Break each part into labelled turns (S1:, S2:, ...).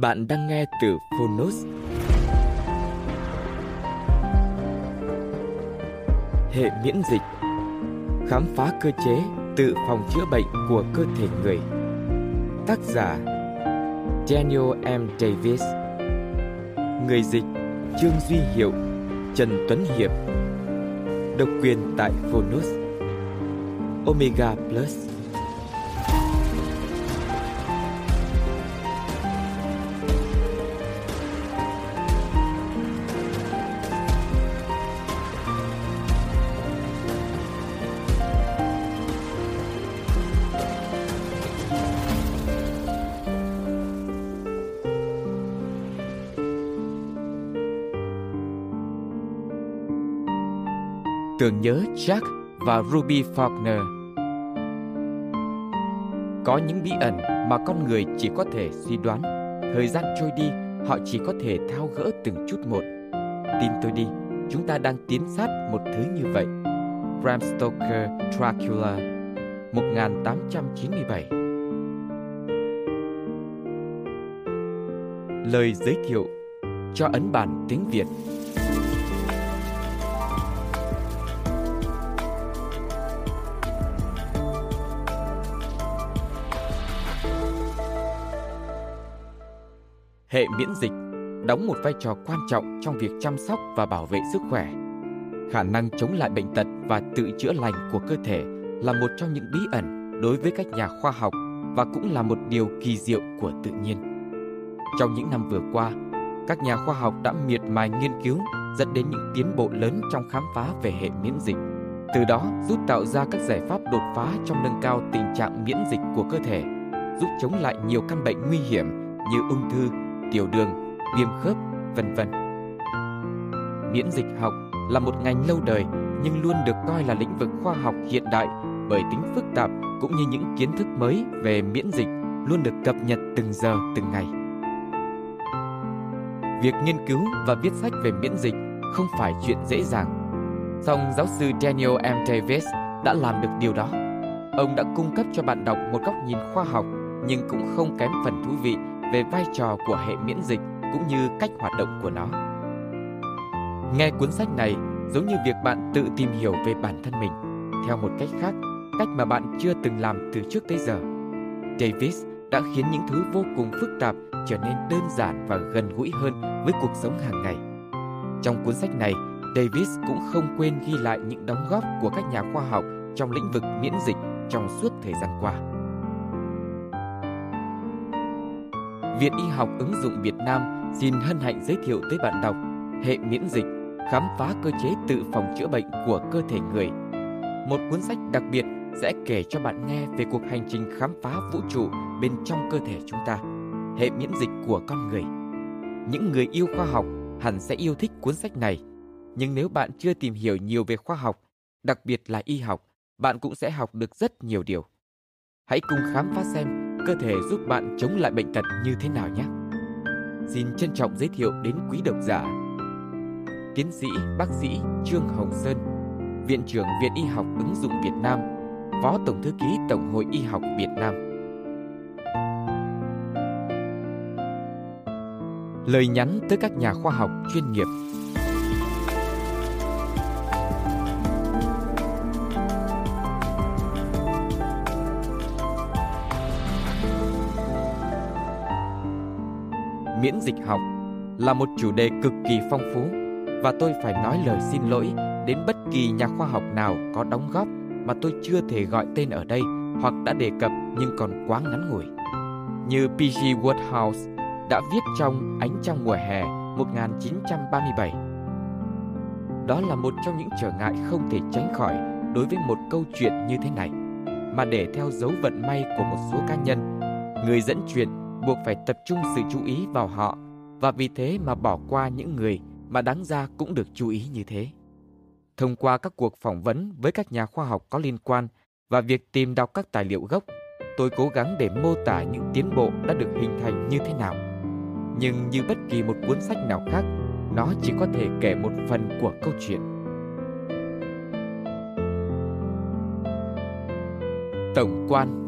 S1: Bạn đang nghe từ Phonos. Hệ miễn dịch Khám phá cơ chế tự phòng chữa bệnh của cơ thể người Tác giả Daniel M. Davis Người dịch Trương Duy Hiệu Trần Tuấn Hiệp Độc quyền tại Phonos Omega Plus thường nhớ Jack và Ruby Faulkner. Có những bí ẩn mà con người chỉ có thể suy đoán. Thời gian trôi đi, họ chỉ có thể thao gỡ từng chút một. Tin tôi đi, chúng ta đang tiến sát một thứ như vậy. Bram Stoker Dracula 1897 Lời giới thiệu cho ấn bản tiếng Việt hệ miễn dịch đóng một vai trò quan trọng trong việc chăm sóc và bảo vệ sức khỏe. Khả năng chống lại bệnh tật và tự chữa lành của cơ thể là một trong những bí ẩn đối với các nhà khoa học và cũng là một điều kỳ diệu của tự nhiên. Trong những năm vừa qua, các nhà khoa học đã miệt mài nghiên cứu dẫn đến những tiến bộ lớn trong khám phá về hệ miễn dịch. Từ đó giúp tạo ra các giải pháp đột phá trong nâng cao tình trạng miễn dịch của cơ thể, giúp chống lại nhiều căn bệnh nguy hiểm như ung thư, tiểu đường, viêm khớp, vân vân. Miễn dịch học là một ngành lâu đời nhưng luôn được coi là lĩnh vực khoa học hiện đại bởi tính phức tạp cũng như những kiến thức mới về miễn dịch luôn được cập nhật từng giờ từng ngày. Việc nghiên cứu và viết sách về miễn dịch không phải chuyện dễ dàng. Song giáo sư Daniel M. Davis đã làm được điều đó. Ông đã cung cấp cho bạn đọc một góc nhìn khoa học nhưng cũng không kém phần thú vị về vai trò của hệ miễn dịch cũng như cách hoạt động của nó. Nghe cuốn sách này giống như việc bạn tự tìm hiểu về bản thân mình theo một cách khác, cách mà bạn chưa từng làm từ trước tới giờ. Davis đã khiến những thứ vô cùng phức tạp trở nên đơn giản và gần gũi hơn với cuộc sống hàng ngày. Trong cuốn sách này, Davis cũng không quên ghi lại những đóng góp của các nhà khoa học trong lĩnh vực miễn dịch trong suốt thời gian qua. Viện Y học ứng dụng Việt Nam xin hân hạnh giới thiệu tới bạn đọc Hệ miễn dịch, khám phá cơ chế tự phòng chữa bệnh của cơ thể người. Một cuốn sách đặc biệt sẽ kể cho bạn nghe về cuộc hành trình khám phá vũ trụ bên trong cơ thể chúng ta, hệ miễn dịch của con người. Những người yêu khoa học hẳn sẽ yêu thích cuốn sách này. Nhưng nếu bạn chưa tìm hiểu nhiều về khoa học, đặc biệt là y học, bạn cũng sẽ học được rất nhiều điều. Hãy cùng khám phá xem cơ thể giúp bạn chống lại bệnh tật như thế nào nhé. Xin trân trọng giới thiệu đến quý độc giả Tiến sĩ bác sĩ Trương Hồng Sơn, Viện trưởng Viện Y học ứng dụng Việt Nam, Phó Tổng Thư ký Tổng hội Y học Việt Nam. Lời nhắn tới các nhà khoa học chuyên nghiệp miễn dịch học là một chủ đề cực kỳ phong phú và tôi phải nói lời xin lỗi đến bất kỳ nhà khoa học nào có đóng góp mà tôi chưa thể gọi tên ở đây hoặc đã đề cập nhưng còn quá ngắn ngủi. Như P.G. Woodhouse đã viết trong Ánh trăng mùa hè 1937. Đó là một trong những trở ngại không thể tránh khỏi đối với một câu chuyện như thế này. Mà để theo dấu vận may của một số cá nhân, người dẫn chuyện buộc phải tập trung sự chú ý vào họ và vì thế mà bỏ qua những người mà đáng ra cũng được chú ý như thế. Thông qua các cuộc phỏng vấn với các nhà khoa học có liên quan và việc tìm đọc các tài liệu gốc, tôi cố gắng để mô tả những tiến bộ đã được hình thành như thế nào. Nhưng như bất kỳ một cuốn sách nào khác, nó chỉ có thể kể một phần của câu chuyện. Tổng quan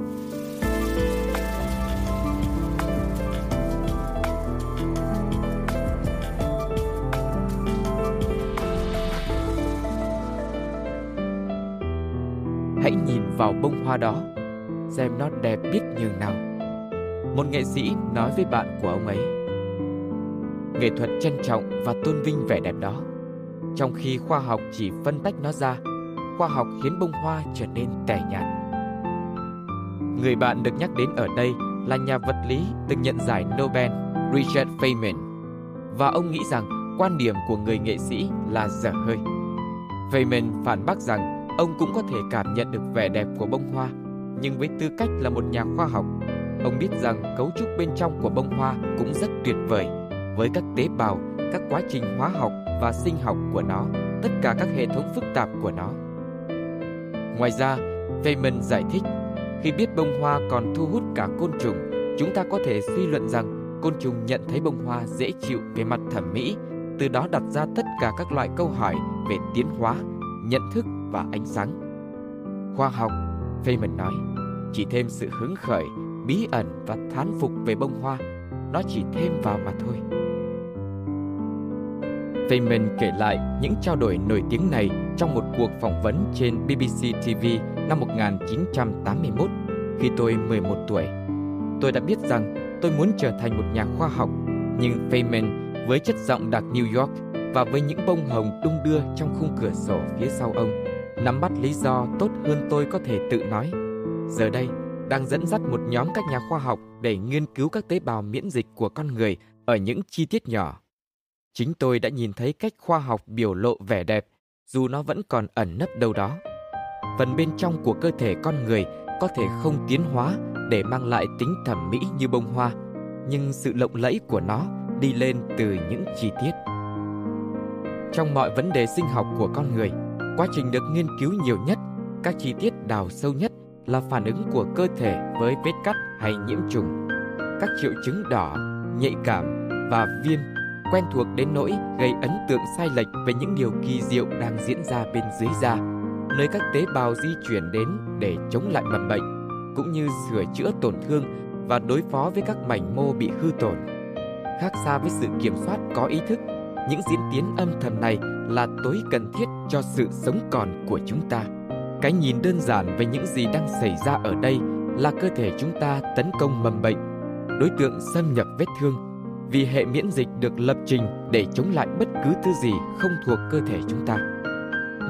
S1: hãy nhìn vào bông hoa đó, xem nó đẹp biết nhường nào. Một nghệ sĩ nói với bạn của ông ấy. Nghệ thuật trân trọng và tôn vinh vẻ đẹp đó, trong khi khoa học chỉ phân tách nó ra, khoa học khiến bông hoa trở nên tẻ nhạt. Người bạn được nhắc đến ở đây là nhà vật lý từng nhận giải Nobel Richard Feynman và ông nghĩ rằng quan điểm của người nghệ sĩ là dở hơi. Feynman phản bác rằng ông cũng có thể cảm nhận được vẻ đẹp của bông hoa. Nhưng với tư cách là một nhà khoa học, ông biết rằng cấu trúc bên trong của bông hoa cũng rất tuyệt vời với các tế bào, các quá trình hóa học và sinh học của nó, tất cả các hệ thống phức tạp của nó. Ngoài ra, Feynman giải thích, khi biết bông hoa còn thu hút cả côn trùng, chúng ta có thể suy luận rằng côn trùng nhận thấy bông hoa dễ chịu về mặt thẩm mỹ, từ đó đặt ra tất cả các loại câu hỏi về tiến hóa, nhận thức và ánh sáng. Khoa học, Feynman nói, chỉ thêm sự hứng khởi, bí ẩn và thán phục về bông hoa. Nó chỉ thêm vào mà thôi. Feynman kể lại những trao đổi nổi tiếng này trong một cuộc phỏng vấn trên BBC TV năm 1981 khi tôi 11 tuổi. Tôi đã biết rằng tôi muốn trở thành một nhà khoa học, nhưng Feynman với chất giọng đặc New York và với những bông hồng đung đưa trong khung cửa sổ phía sau ông nắm bắt lý do tốt hơn tôi có thể tự nói. Giờ đây, đang dẫn dắt một nhóm các nhà khoa học để nghiên cứu các tế bào miễn dịch của con người ở những chi tiết nhỏ. Chính tôi đã nhìn thấy cách khoa học biểu lộ vẻ đẹp, dù nó vẫn còn ẩn nấp đâu đó. Phần bên trong của cơ thể con người có thể không tiến hóa để mang lại tính thẩm mỹ như bông hoa, nhưng sự lộng lẫy của nó đi lên từ những chi tiết. Trong mọi vấn đề sinh học của con người, Quá trình được nghiên cứu nhiều nhất, các chi tiết đào sâu nhất là phản ứng của cơ thể với vết cắt hay nhiễm trùng. Các triệu chứng đỏ, nhạy cảm và viêm quen thuộc đến nỗi gây ấn tượng sai lệch về những điều kỳ diệu đang diễn ra bên dưới da, nơi các tế bào di chuyển đến để chống lại mầm bệnh, cũng như sửa chữa tổn thương và đối phó với các mảnh mô bị hư tổn. Khác xa với sự kiểm soát có ý thức, những diễn tiến âm thầm này là tối cần thiết cho sự sống còn của chúng ta cái nhìn đơn giản về những gì đang xảy ra ở đây là cơ thể chúng ta tấn công mầm bệnh đối tượng xâm nhập vết thương vì hệ miễn dịch được lập trình để chống lại bất cứ thứ gì không thuộc cơ thể chúng ta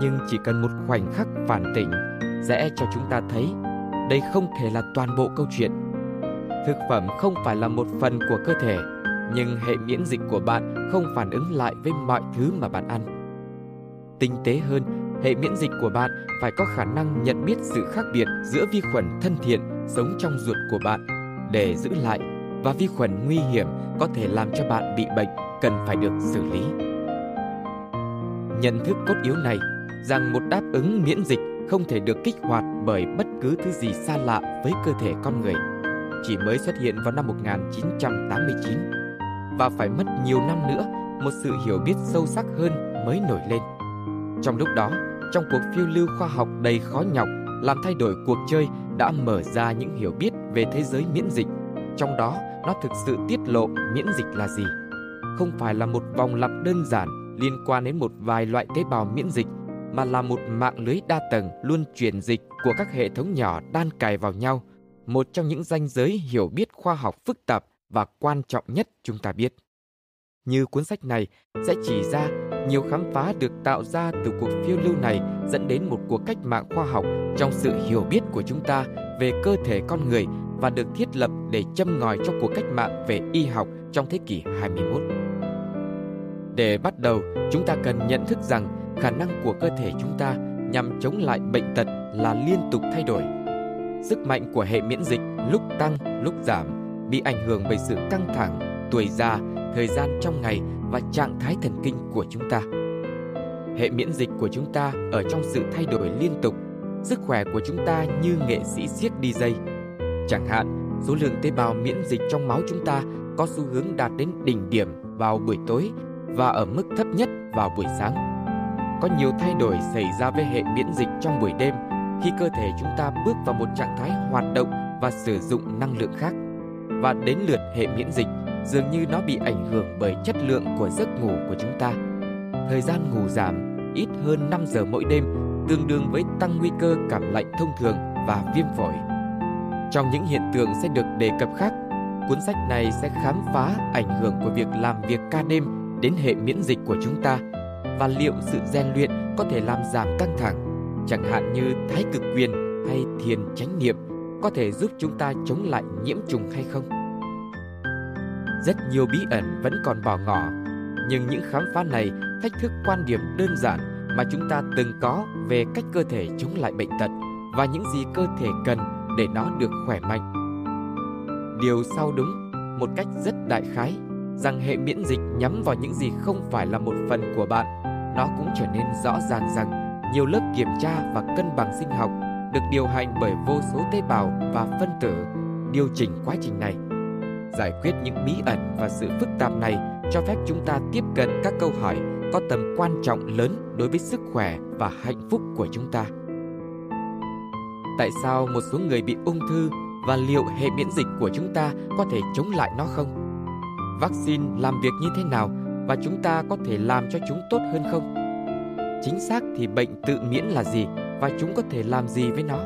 S1: nhưng chỉ cần một khoảnh khắc phản tỉnh sẽ cho chúng ta thấy đây không thể là toàn bộ câu chuyện thực phẩm không phải là một phần của cơ thể nhưng hệ miễn dịch của bạn không phản ứng lại với mọi thứ mà bạn ăn tinh tế hơn, hệ miễn dịch của bạn phải có khả năng nhận biết sự khác biệt giữa vi khuẩn thân thiện sống trong ruột của bạn để giữ lại và vi khuẩn nguy hiểm có thể làm cho bạn bị bệnh cần phải được xử lý. Nhận thức cốt yếu này rằng một đáp ứng miễn dịch không thể được kích hoạt bởi bất cứ thứ gì xa lạ với cơ thể con người chỉ mới xuất hiện vào năm 1989 và phải mất nhiều năm nữa một sự hiểu biết sâu sắc hơn mới nổi lên. Trong lúc đó, trong cuộc phiêu lưu khoa học đầy khó nhọc, làm thay đổi cuộc chơi đã mở ra những hiểu biết về thế giới miễn dịch. Trong đó, nó thực sự tiết lộ miễn dịch là gì. Không phải là một vòng lặp đơn giản liên quan đến một vài loại tế bào miễn dịch, mà là một mạng lưới đa tầng luôn truyền dịch của các hệ thống nhỏ đan cài vào nhau, một trong những ranh giới hiểu biết khoa học phức tạp và quan trọng nhất chúng ta biết như cuốn sách này sẽ chỉ ra nhiều khám phá được tạo ra từ cuộc phiêu lưu này dẫn đến một cuộc cách mạng khoa học trong sự hiểu biết của chúng ta về cơ thể con người và được thiết lập để châm ngòi cho cuộc cách mạng về y học trong thế kỷ 21. Để bắt đầu, chúng ta cần nhận thức rằng khả năng của cơ thể chúng ta nhằm chống lại bệnh tật là liên tục thay đổi. Sức mạnh của hệ miễn dịch lúc tăng lúc giảm, bị ảnh hưởng bởi sự căng thẳng, tuổi già thời gian trong ngày và trạng thái thần kinh của chúng ta. Hệ miễn dịch của chúng ta ở trong sự thay đổi liên tục, sức khỏe của chúng ta như nghệ sĩ siết đi dây. Chẳng hạn, số lượng tế bào miễn dịch trong máu chúng ta có xu hướng đạt đến đỉnh điểm vào buổi tối và ở mức thấp nhất vào buổi sáng. Có nhiều thay đổi xảy ra với hệ miễn dịch trong buổi đêm khi cơ thể chúng ta bước vào một trạng thái hoạt động và sử dụng năng lượng khác. Và đến lượt hệ miễn dịch dường như nó bị ảnh hưởng bởi chất lượng của giấc ngủ của chúng ta. Thời gian ngủ giảm ít hơn 5 giờ mỗi đêm, tương đương với tăng nguy cơ cảm lạnh thông thường và viêm phổi. Trong những hiện tượng sẽ được đề cập khác, cuốn sách này sẽ khám phá ảnh hưởng của việc làm việc ca đêm đến hệ miễn dịch của chúng ta và liệu sự rèn luyện có thể làm giảm căng thẳng, chẳng hạn như thái cực quyền hay thiền chánh niệm có thể giúp chúng ta chống lại nhiễm trùng hay không rất nhiều bí ẩn vẫn còn bỏ ngỏ. Nhưng những khám phá này thách thức quan điểm đơn giản mà chúng ta từng có về cách cơ thể chống lại bệnh tật và những gì cơ thể cần để nó được khỏe mạnh. Điều sau đúng, một cách rất đại khái, rằng hệ miễn dịch nhắm vào những gì không phải là một phần của bạn, nó cũng trở nên rõ ràng rằng nhiều lớp kiểm tra và cân bằng sinh học được điều hành bởi vô số tế bào và phân tử điều chỉnh quá trình này giải quyết những bí ẩn và sự phức tạp này cho phép chúng ta tiếp cận các câu hỏi có tầm quan trọng lớn đối với sức khỏe và hạnh phúc của chúng ta. Tại sao một số người bị ung thư và liệu hệ miễn dịch của chúng ta có thể chống lại nó không? Vaccine làm việc như thế nào và chúng ta có thể làm cho chúng tốt hơn không? Chính xác thì bệnh tự miễn là gì và chúng có thể làm gì với nó?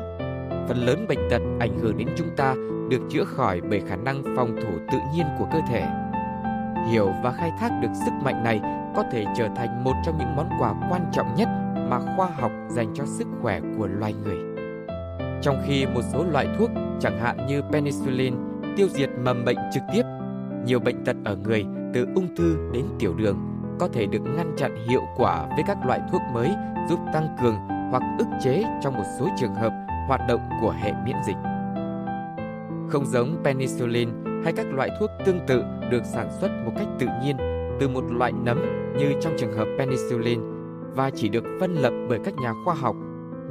S1: Phần lớn bệnh tật ảnh hưởng đến chúng ta được chữa khỏi bởi khả năng phòng thủ tự nhiên của cơ thể. Hiểu và khai thác được sức mạnh này có thể trở thành một trong những món quà quan trọng nhất mà khoa học dành cho sức khỏe của loài người. Trong khi một số loại thuốc, chẳng hạn như penicillin, tiêu diệt mầm bệnh trực tiếp, nhiều bệnh tật ở người từ ung thư đến tiểu đường có thể được ngăn chặn hiệu quả với các loại thuốc mới giúp tăng cường hoặc ức chế trong một số trường hợp hoạt động của hệ miễn dịch. Không giống penicillin hay các loại thuốc tương tự được sản xuất một cách tự nhiên từ một loại nấm như trong trường hợp penicillin và chỉ được phân lập bởi các nhà khoa học.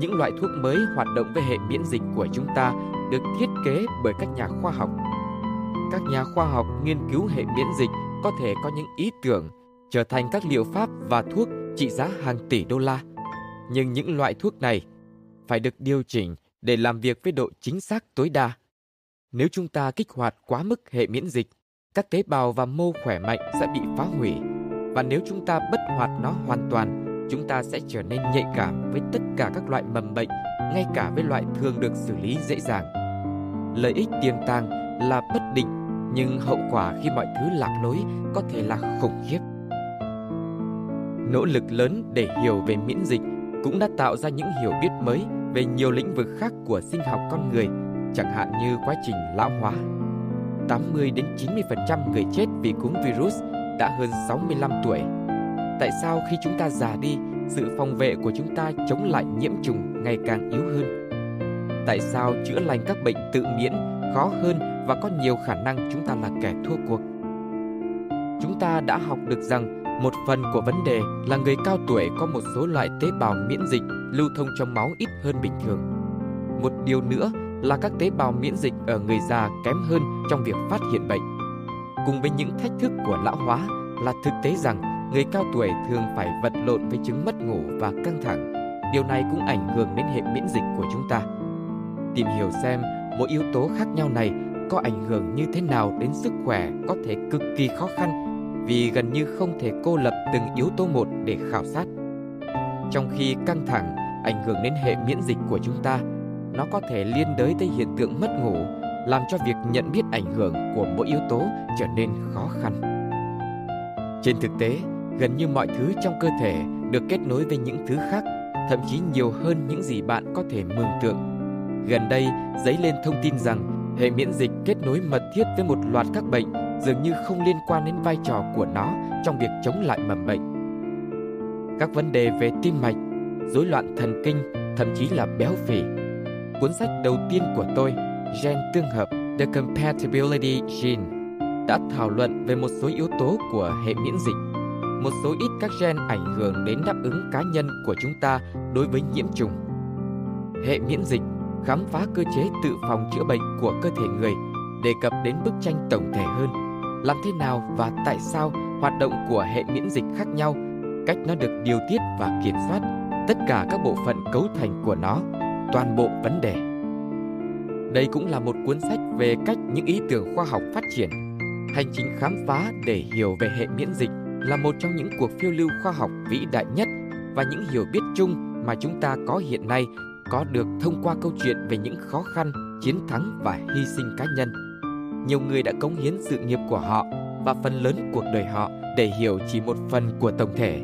S1: Những loại thuốc mới hoạt động với hệ miễn dịch của chúng ta được thiết kế bởi các nhà khoa học. Các nhà khoa học nghiên cứu hệ miễn dịch có thể có những ý tưởng trở thành các liệu pháp và thuốc trị giá hàng tỷ đô la. Nhưng những loại thuốc này phải được điều chỉnh để làm việc với độ chính xác tối đa. Nếu chúng ta kích hoạt quá mức hệ miễn dịch, các tế bào và mô khỏe mạnh sẽ bị phá hủy. Và nếu chúng ta bất hoạt nó hoàn toàn, chúng ta sẽ trở nên nhạy cảm với tất cả các loại mầm bệnh, ngay cả với loại thường được xử lý dễ dàng. Lợi ích tiềm tàng là bất định, nhưng hậu quả khi mọi thứ lạc lối có thể là khủng khiếp. Nỗ lực lớn để hiểu về miễn dịch cũng đã tạo ra những hiểu biết mới về nhiều lĩnh vực khác của sinh học con người chẳng hạn như quá trình lão hóa. 80 đến 90% người chết vì cúm virus đã hơn 65 tuổi. Tại sao khi chúng ta già đi, sự phòng vệ của chúng ta chống lại nhiễm trùng ngày càng yếu hơn? Tại sao chữa lành các bệnh tự miễn khó hơn và có nhiều khả năng chúng ta là kẻ thua cuộc? Chúng ta đã học được rằng một phần của vấn đề là người cao tuổi có một số loại tế bào miễn dịch lưu thông trong máu ít hơn bình thường. Một điều nữa là các tế bào miễn dịch ở người già kém hơn trong việc phát hiện bệnh. Cùng với những thách thức của lão hóa là thực tế rằng người cao tuổi thường phải vật lộn với chứng mất ngủ và căng thẳng. Điều này cũng ảnh hưởng đến hệ miễn dịch của chúng ta. Tìm hiểu xem mỗi yếu tố khác nhau này có ảnh hưởng như thế nào đến sức khỏe có thể cực kỳ khó khăn vì gần như không thể cô lập từng yếu tố một để khảo sát. Trong khi căng thẳng ảnh hưởng đến hệ miễn dịch của chúng ta nó có thể liên đới tới hiện tượng mất ngủ, làm cho việc nhận biết ảnh hưởng của mỗi yếu tố trở nên khó khăn. Trên thực tế, gần như mọi thứ trong cơ thể được kết nối với những thứ khác, thậm chí nhiều hơn những gì bạn có thể mường tượng. Gần đây, dấy lên thông tin rằng hệ miễn dịch kết nối mật thiết với một loạt các bệnh dường như không liên quan đến vai trò của nó trong việc chống lại mầm bệnh. Các vấn đề về tim mạch, rối loạn thần kinh, thậm chí là béo phì cuốn sách đầu tiên của tôi, Gen tương hợp The Compatibility Gene, đã thảo luận về một số yếu tố của hệ miễn dịch, một số ít các gen ảnh hưởng đến đáp ứng cá nhân của chúng ta đối với nhiễm trùng. Hệ miễn dịch khám phá cơ chế tự phòng chữa bệnh của cơ thể người, đề cập đến bức tranh tổng thể hơn, làm thế nào và tại sao hoạt động của hệ miễn dịch khác nhau, cách nó được điều tiết và kiểm soát, tất cả các bộ phận cấu thành của nó toàn bộ vấn đề. Đây cũng là một cuốn sách về cách những ý tưởng khoa học phát triển. Hành trình khám phá để hiểu về hệ miễn dịch là một trong những cuộc phiêu lưu khoa học vĩ đại nhất và những hiểu biết chung mà chúng ta có hiện nay có được thông qua câu chuyện về những khó khăn, chiến thắng và hy sinh cá nhân. Nhiều người đã cống hiến sự nghiệp của họ và phần lớn cuộc đời họ để hiểu chỉ một phần của tổng thể.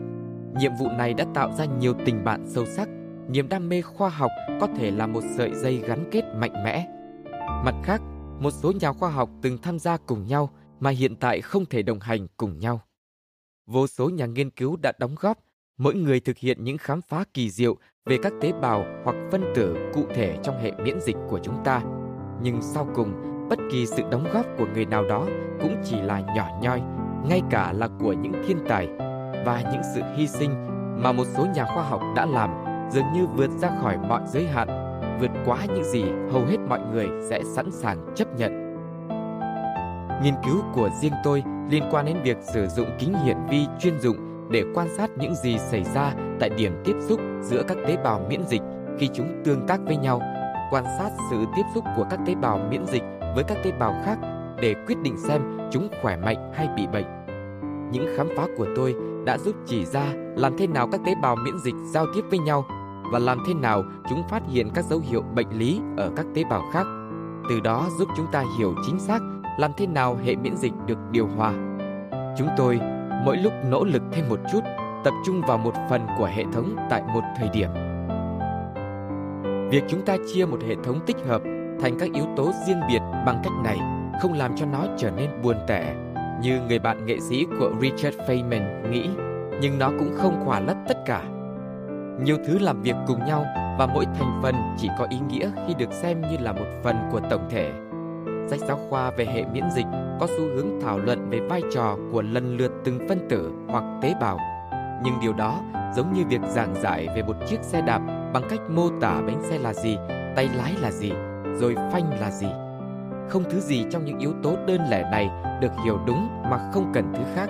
S1: Nhiệm vụ này đã tạo ra nhiều tình bạn sâu sắc niềm đam mê khoa học có thể là một sợi dây gắn kết mạnh mẽ. Mặt khác, một số nhà khoa học từng tham gia cùng nhau mà hiện tại không thể đồng hành cùng nhau. Vô số nhà nghiên cứu đã đóng góp, mỗi người thực hiện những khám phá kỳ diệu về các tế bào hoặc phân tử cụ thể trong hệ miễn dịch của chúng ta. Nhưng sau cùng, bất kỳ sự đóng góp của người nào đó cũng chỉ là nhỏ nhoi, ngay cả là của những thiên tài và những sự hy sinh mà một số nhà khoa học đã làm dường như vượt ra khỏi mọi giới hạn, vượt quá những gì hầu hết mọi người sẽ sẵn sàng chấp nhận. Nghiên cứu của riêng tôi liên quan đến việc sử dụng kính hiển vi chuyên dụng để quan sát những gì xảy ra tại điểm tiếp xúc giữa các tế bào miễn dịch khi chúng tương tác với nhau, quan sát sự tiếp xúc của các tế bào miễn dịch với các tế bào khác để quyết định xem chúng khỏe mạnh hay bị bệnh. Những khám phá của tôi đã giúp chỉ ra làm thế nào các tế bào miễn dịch giao tiếp với nhau và làm thế nào chúng phát hiện các dấu hiệu bệnh lý ở các tế bào khác. Từ đó giúp chúng ta hiểu chính xác làm thế nào hệ miễn dịch được điều hòa. Chúng tôi mỗi lúc nỗ lực thêm một chút, tập trung vào một phần của hệ thống tại một thời điểm. Việc chúng ta chia một hệ thống tích hợp thành các yếu tố riêng biệt bằng cách này không làm cho nó trở nên buồn tẻ như người bạn nghệ sĩ của Richard Feynman nghĩ, nhưng nó cũng không khỏa lấp tất cả. Nhiều thứ làm việc cùng nhau và mỗi thành phần chỉ có ý nghĩa khi được xem như là một phần của tổng thể. Sách giáo khoa về hệ miễn dịch có xu hướng thảo luận về vai trò của lần lượt từng phân tử hoặc tế bào. Nhưng điều đó giống như việc giảng giải về một chiếc xe đạp bằng cách mô tả bánh xe là gì, tay lái là gì, rồi phanh là gì. Không thứ gì trong những yếu tố đơn lẻ này được hiểu đúng mà không cần thứ khác.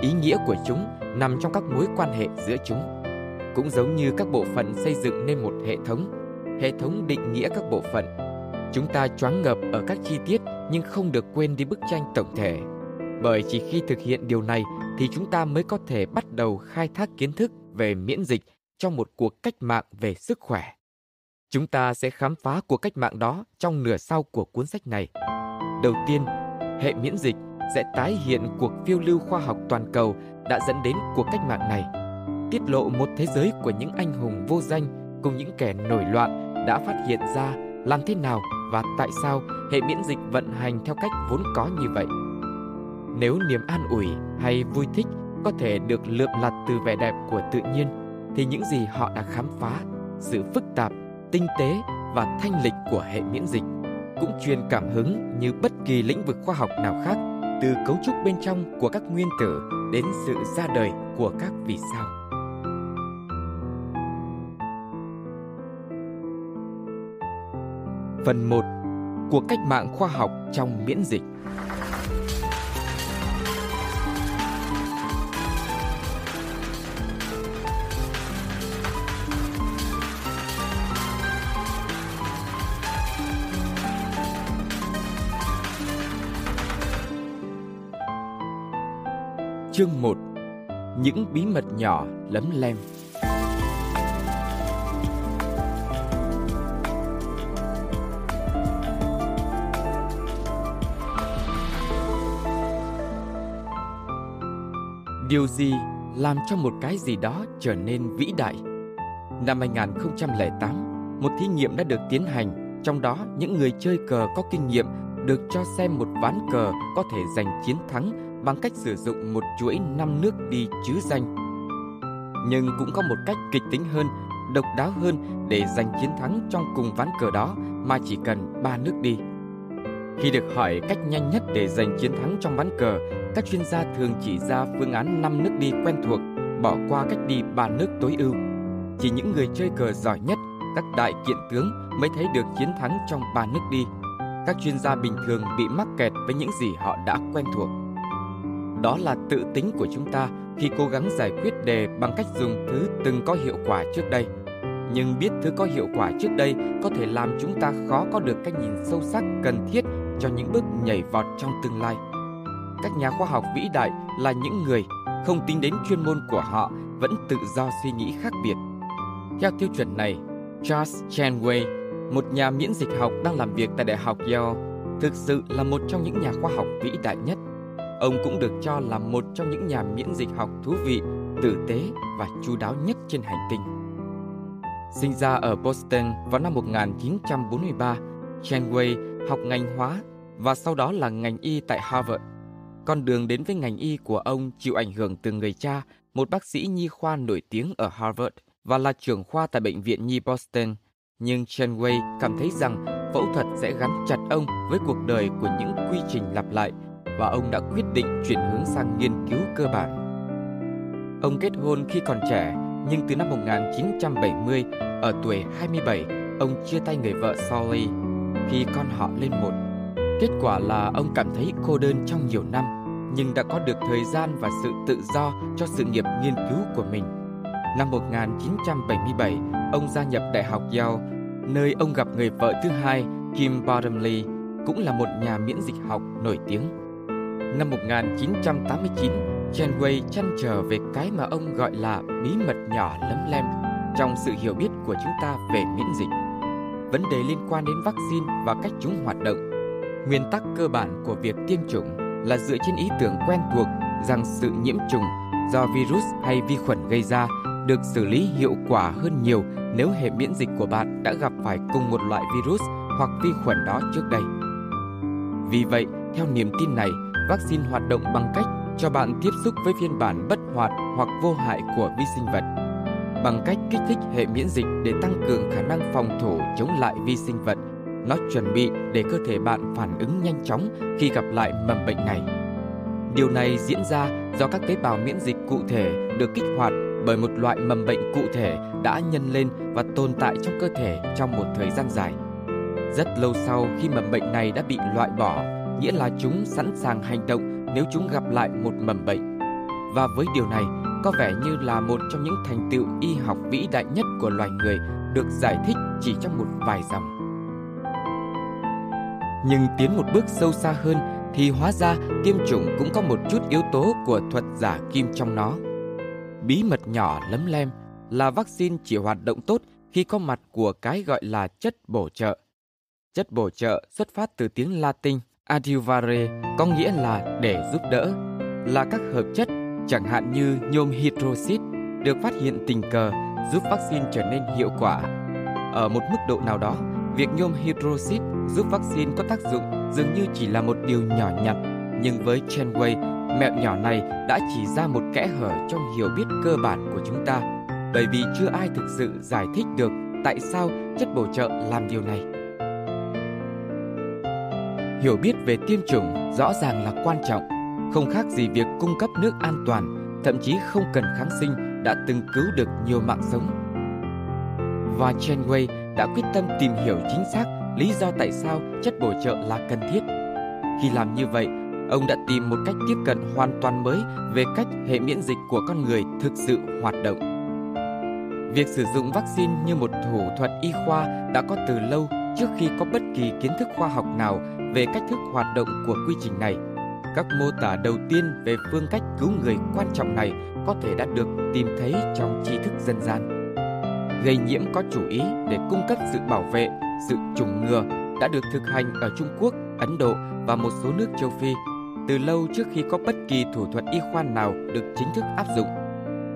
S1: Ý nghĩa của chúng nằm trong các mối quan hệ giữa chúng. Cũng giống như các bộ phận xây dựng nên một hệ thống, hệ thống định nghĩa các bộ phận. Chúng ta choáng ngợp ở các chi tiết nhưng không được quên đi bức tranh tổng thể. Bởi chỉ khi thực hiện điều này thì chúng ta mới có thể bắt đầu khai thác kiến thức về miễn dịch trong một cuộc cách mạng về sức khỏe. Chúng ta sẽ khám phá cuộc cách mạng đó trong nửa sau của cuốn sách này. Đầu tiên hệ miễn dịch sẽ tái hiện cuộc phiêu lưu khoa học toàn cầu đã dẫn đến cuộc cách mạng này, tiết lộ một thế giới của những anh hùng vô danh cùng những kẻ nổi loạn đã phát hiện ra làm thế nào và tại sao hệ miễn dịch vận hành theo cách vốn có như vậy. Nếu niềm an ủi hay vui thích có thể được lượm lặt từ vẻ đẹp của tự nhiên, thì những gì họ đã khám phá, sự phức tạp, tinh tế và thanh lịch của hệ miễn dịch cũng truyền cảm hứng như bất kỳ lĩnh vực khoa học nào khác, từ cấu trúc bên trong của các nguyên tử đến sự ra đời của các vì sao. Phần 1. Cuộc cách mạng khoa học trong miễn dịch Chương 1 Những bí mật nhỏ lấm lem Điều gì làm cho một cái gì đó trở nên vĩ đại? Năm 2008, một thí nghiệm đã được tiến hành, trong đó những người chơi cờ có kinh nghiệm được cho xem một ván cờ có thể giành chiến thắng bằng cách sử dụng một chuỗi năm nước đi chứa danh. Nhưng cũng có một cách kịch tính hơn, độc đáo hơn để giành chiến thắng trong cùng ván cờ đó mà chỉ cần ba nước đi. Khi được hỏi cách nhanh nhất để giành chiến thắng trong ván cờ, các chuyên gia thường chỉ ra phương án 5 nước đi quen thuộc, bỏ qua cách đi 3 nước tối ưu. Chỉ những người chơi cờ giỏi nhất, các đại kiện tướng mới thấy được chiến thắng trong 3 nước đi. Các chuyên gia bình thường bị mắc kẹt với những gì họ đã quen thuộc đó là tự tính của chúng ta khi cố gắng giải quyết đề bằng cách dùng thứ từng có hiệu quả trước đây nhưng biết thứ có hiệu quả trước đây có thể làm chúng ta khó có được cái nhìn sâu sắc cần thiết cho những bước nhảy vọt trong tương lai các nhà khoa học vĩ đại là những người không tính đến chuyên môn của họ vẫn tự do suy nghĩ khác biệt theo tiêu chuẩn này charles chenway một nhà miễn dịch học đang làm việc tại đại học yale thực sự là một trong những nhà khoa học vĩ đại nhất Ông cũng được cho là một trong những nhà miễn dịch học thú vị, tử tế và chu đáo nhất trên hành tinh. Sinh ra ở Boston vào năm 1943, Chen Wei học ngành hóa và sau đó là ngành y tại Harvard. Con đường đến với ngành y của ông chịu ảnh hưởng từ người cha, một bác sĩ nhi khoa nổi tiếng ở Harvard và là trưởng khoa tại bệnh viện nhi Boston. Nhưng Chen Wei cảm thấy rằng phẫu thuật sẽ gắn chặt ông với cuộc đời của những quy trình lặp lại và ông đã quyết định chuyển hướng sang nghiên cứu cơ bản. Ông kết hôn khi còn trẻ, nhưng từ năm 1970, ở tuổi 27, ông chia tay người vợ Sally khi con họ lên một. Kết quả là ông cảm thấy cô đơn trong nhiều năm, nhưng đã có được thời gian và sự tự do cho sự nghiệp nghiên cứu của mình. Năm 1977, ông gia nhập Đại học Yale, nơi ông gặp người vợ thứ hai Kim Bottomley, cũng là một nhà miễn dịch học nổi tiếng. Năm 1989, Chen Wei chăn trở về cái mà ông gọi là bí mật nhỏ lấm lem trong sự hiểu biết của chúng ta về miễn dịch. Vấn đề liên quan đến vaccine và cách chúng hoạt động. Nguyên tắc cơ bản của việc tiêm chủng là dựa trên ý tưởng quen thuộc rằng sự nhiễm trùng do virus hay vi khuẩn gây ra được xử lý hiệu quả hơn nhiều nếu hệ miễn dịch của bạn đã gặp phải cùng một loại virus hoặc vi khuẩn đó trước đây. Vì vậy, theo niềm tin này, vaccine hoạt động bằng cách cho bạn tiếp xúc với phiên bản bất hoạt hoặc vô hại của vi sinh vật bằng cách kích thích hệ miễn dịch để tăng cường khả năng phòng thủ chống lại vi sinh vật. Nó chuẩn bị để cơ thể bạn phản ứng nhanh chóng khi gặp lại mầm bệnh này. Điều này diễn ra do các tế bào miễn dịch cụ thể được kích hoạt bởi một loại mầm bệnh cụ thể đã nhân lên và tồn tại trong cơ thể trong một thời gian dài. Rất lâu sau khi mầm bệnh này đã bị loại bỏ, nghĩa là chúng sẵn sàng hành động nếu chúng gặp lại một mầm bệnh. Và với điều này, có vẻ như là một trong những thành tựu y học vĩ đại nhất của loài người được giải thích chỉ trong một vài dòng. Nhưng tiến một bước sâu xa hơn thì hóa ra tiêm chủng cũng có một chút yếu tố của thuật giả kim trong nó. Bí mật nhỏ lấm lem là vaccine chỉ hoạt động tốt khi có mặt của cái gọi là chất bổ trợ. Chất bổ trợ xuất phát từ tiếng Latin Adivare có nghĩa là để giúp đỡ, là các hợp chất chẳng hạn như nhôm hydroxit được phát hiện tình cờ giúp vaccine trở nên hiệu quả. Ở một mức độ nào đó, việc nhôm hydroxit giúp vaccine có tác dụng dường như chỉ là một điều nhỏ nhặt, nhưng với Chenway, mẹo nhỏ này đã chỉ ra một kẽ hở trong hiểu biết cơ bản của chúng ta, bởi vì chưa ai thực sự giải thích được tại sao chất bổ trợ làm điều này hiểu biết về tiêm chủng rõ ràng là quan trọng, không khác gì việc cung cấp nước an toàn, thậm chí không cần kháng sinh đã từng cứu được nhiều mạng sống. Và Chen Wei đã quyết tâm tìm hiểu chính xác lý do tại sao chất bổ trợ là cần thiết. Khi làm như vậy, ông đã tìm một cách tiếp cận hoàn toàn mới về cách hệ miễn dịch của con người thực sự hoạt động. Việc sử dụng vaccine như một thủ thuật y khoa đã có từ lâu trước khi có bất kỳ kiến thức khoa học nào về cách thức hoạt động của quy trình này. Các mô tả đầu tiên về phương cách cứu người quan trọng này có thể đã được tìm thấy trong tri thức dân gian. Gây nhiễm có chủ ý để cung cấp sự bảo vệ, sự chủng ngừa đã được thực hành ở Trung Quốc, Ấn Độ và một số nước châu Phi từ lâu trước khi có bất kỳ thủ thuật y khoa nào được chính thức áp dụng.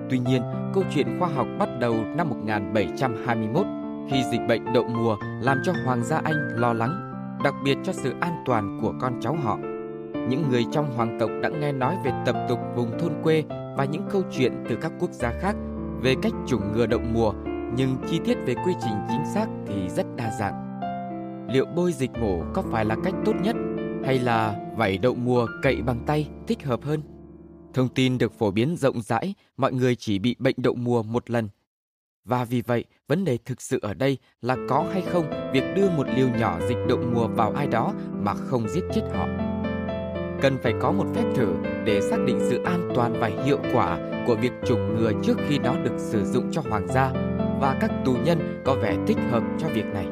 S1: Tuy nhiên, câu chuyện khoa học bắt đầu năm 1721 khi dịch bệnh đậu mùa làm cho Hoàng gia Anh lo lắng đặc biệt cho sự an toàn của con cháu họ. Những người trong hoàng tộc đã nghe nói về tập tục vùng thôn quê và những câu chuyện từ các quốc gia khác về cách chủng ngừa đậu mùa, nhưng chi tiết về quy trình chính xác thì rất đa dạng. Liệu bôi dịch mổ có phải là cách tốt nhất hay là vảy đậu mùa cậy bằng tay thích hợp hơn? Thông tin được phổ biến rộng rãi, mọi người chỉ bị bệnh đậu mùa một lần và vì vậy, vấn đề thực sự ở đây là có hay không việc đưa một liều nhỏ dịch đậu mùa vào ai đó mà không giết chết họ. Cần phải có một phép thử để xác định sự an toàn và hiệu quả của việc chủng ngừa trước khi nó được sử dụng cho hoàng gia và các tù nhân có vẻ thích hợp cho việc này.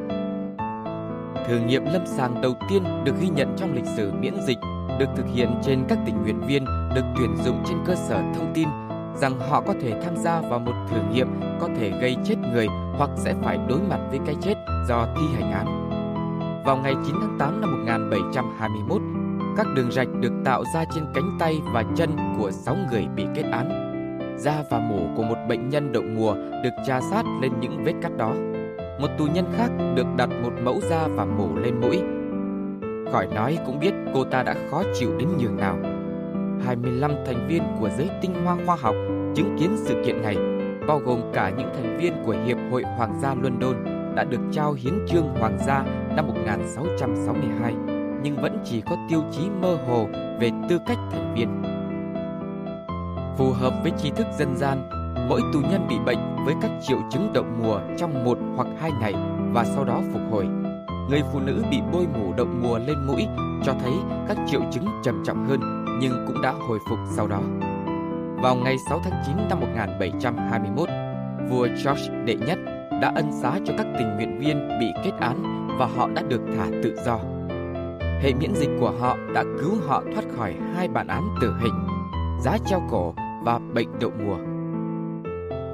S1: Thử nghiệm lâm sàng đầu tiên được ghi nhận trong lịch sử miễn dịch được thực hiện trên các tình nguyện viên được tuyển dụng trên cơ sở thông tin rằng họ có thể tham gia vào một thử nghiệm có thể gây chết người hoặc sẽ phải đối mặt với cái chết do thi hành án. Vào ngày 9 tháng 8 năm 1721, các đường rạch được tạo ra trên cánh tay và chân của 6 người bị kết án. Da và mổ của một bệnh nhân đậu mùa được tra sát lên những vết cắt đó. Một tù nhân khác được đặt một mẫu da và mổ lên mũi. Khỏi nói cũng biết cô ta đã khó chịu đến nhường nào. 25 thành viên của giới tinh hoa khoa học chứng kiến sự kiện này, bao gồm cả những thành viên của Hiệp hội Hoàng gia London đã được trao hiến trương Hoàng gia năm 1662, nhưng vẫn chỉ có tiêu chí mơ hồ về tư cách thành viên. Phù hợp với tri thức dân gian, mỗi tù nhân bị bệnh với các triệu chứng động mùa trong một hoặc hai ngày và sau đó phục hồi người phụ nữ bị bôi mủ đậu mùa lên mũi cho thấy các triệu chứng trầm trọng hơn nhưng cũng đã hồi phục sau đó. Vào ngày 6 tháng 9 năm 1721, vua George đệ nhất đã ân xá cho các tình nguyện viên bị kết án và họ đã được thả tự do. Hệ miễn dịch của họ đã cứu họ thoát khỏi hai bản án tử hình, giá treo cổ và bệnh đậu mùa.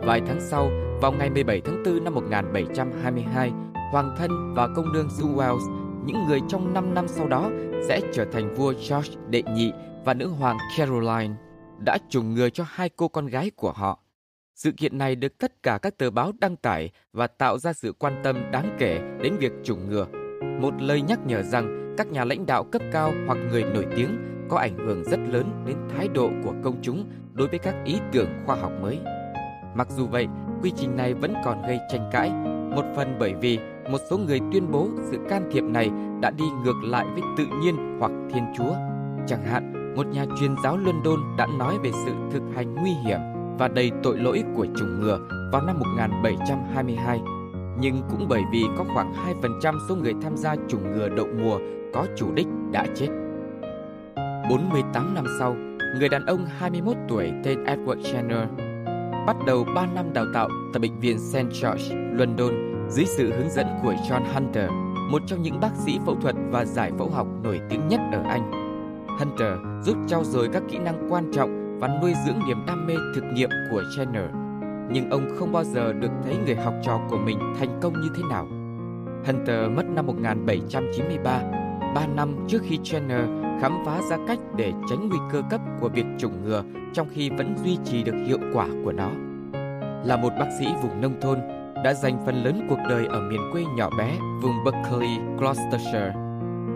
S1: Vài tháng sau, vào ngày 17 tháng 4 năm 1722, hoàng thân và công nương Sue Wales, những người trong 5 năm sau đó sẽ trở thành vua George đệ nhị và nữ hoàng Caroline, đã trùng ngừa cho hai cô con gái của họ. Sự kiện này được tất cả các tờ báo đăng tải và tạo ra sự quan tâm đáng kể đến việc chủng ngừa. Một lời nhắc nhở rằng các nhà lãnh đạo cấp cao hoặc người nổi tiếng có ảnh hưởng rất lớn đến thái độ của công chúng đối với các ý tưởng khoa học mới. Mặc dù vậy, quy trình này vẫn còn gây tranh cãi, một phần bởi vì một số người tuyên bố sự can thiệp này đã đi ngược lại với tự nhiên hoặc thiên chúa. Chẳng hạn, một nhà truyền giáo London đã nói về sự thực hành nguy hiểm và đầy tội lỗi của chủng ngừa vào năm 1722. Nhưng cũng bởi vì có khoảng 2% số người tham gia chủng ngừa đậu mùa có chủ đích đã chết. 48 năm sau, người đàn ông 21 tuổi tên Edward Jenner bắt đầu 3 năm đào tạo tại Bệnh viện St. George, London dưới sự hướng dẫn của John Hunter, một trong những bác sĩ phẫu thuật và giải phẫu học nổi tiếng nhất ở Anh. Hunter giúp trao dồi các kỹ năng quan trọng và nuôi dưỡng niềm đam mê thực nghiệm của Jenner. Nhưng ông không bao giờ được thấy người học trò của mình thành công như thế nào. Hunter mất năm 1793, 3 năm trước khi Jenner khám phá ra cách để tránh nguy cơ cấp của việc chủng ngừa trong khi vẫn duy trì được hiệu quả của nó. Là một bác sĩ vùng nông thôn, đã dành phần lớn cuộc đời ở miền quê nhỏ bé vùng Berkeley, Gloucestershire.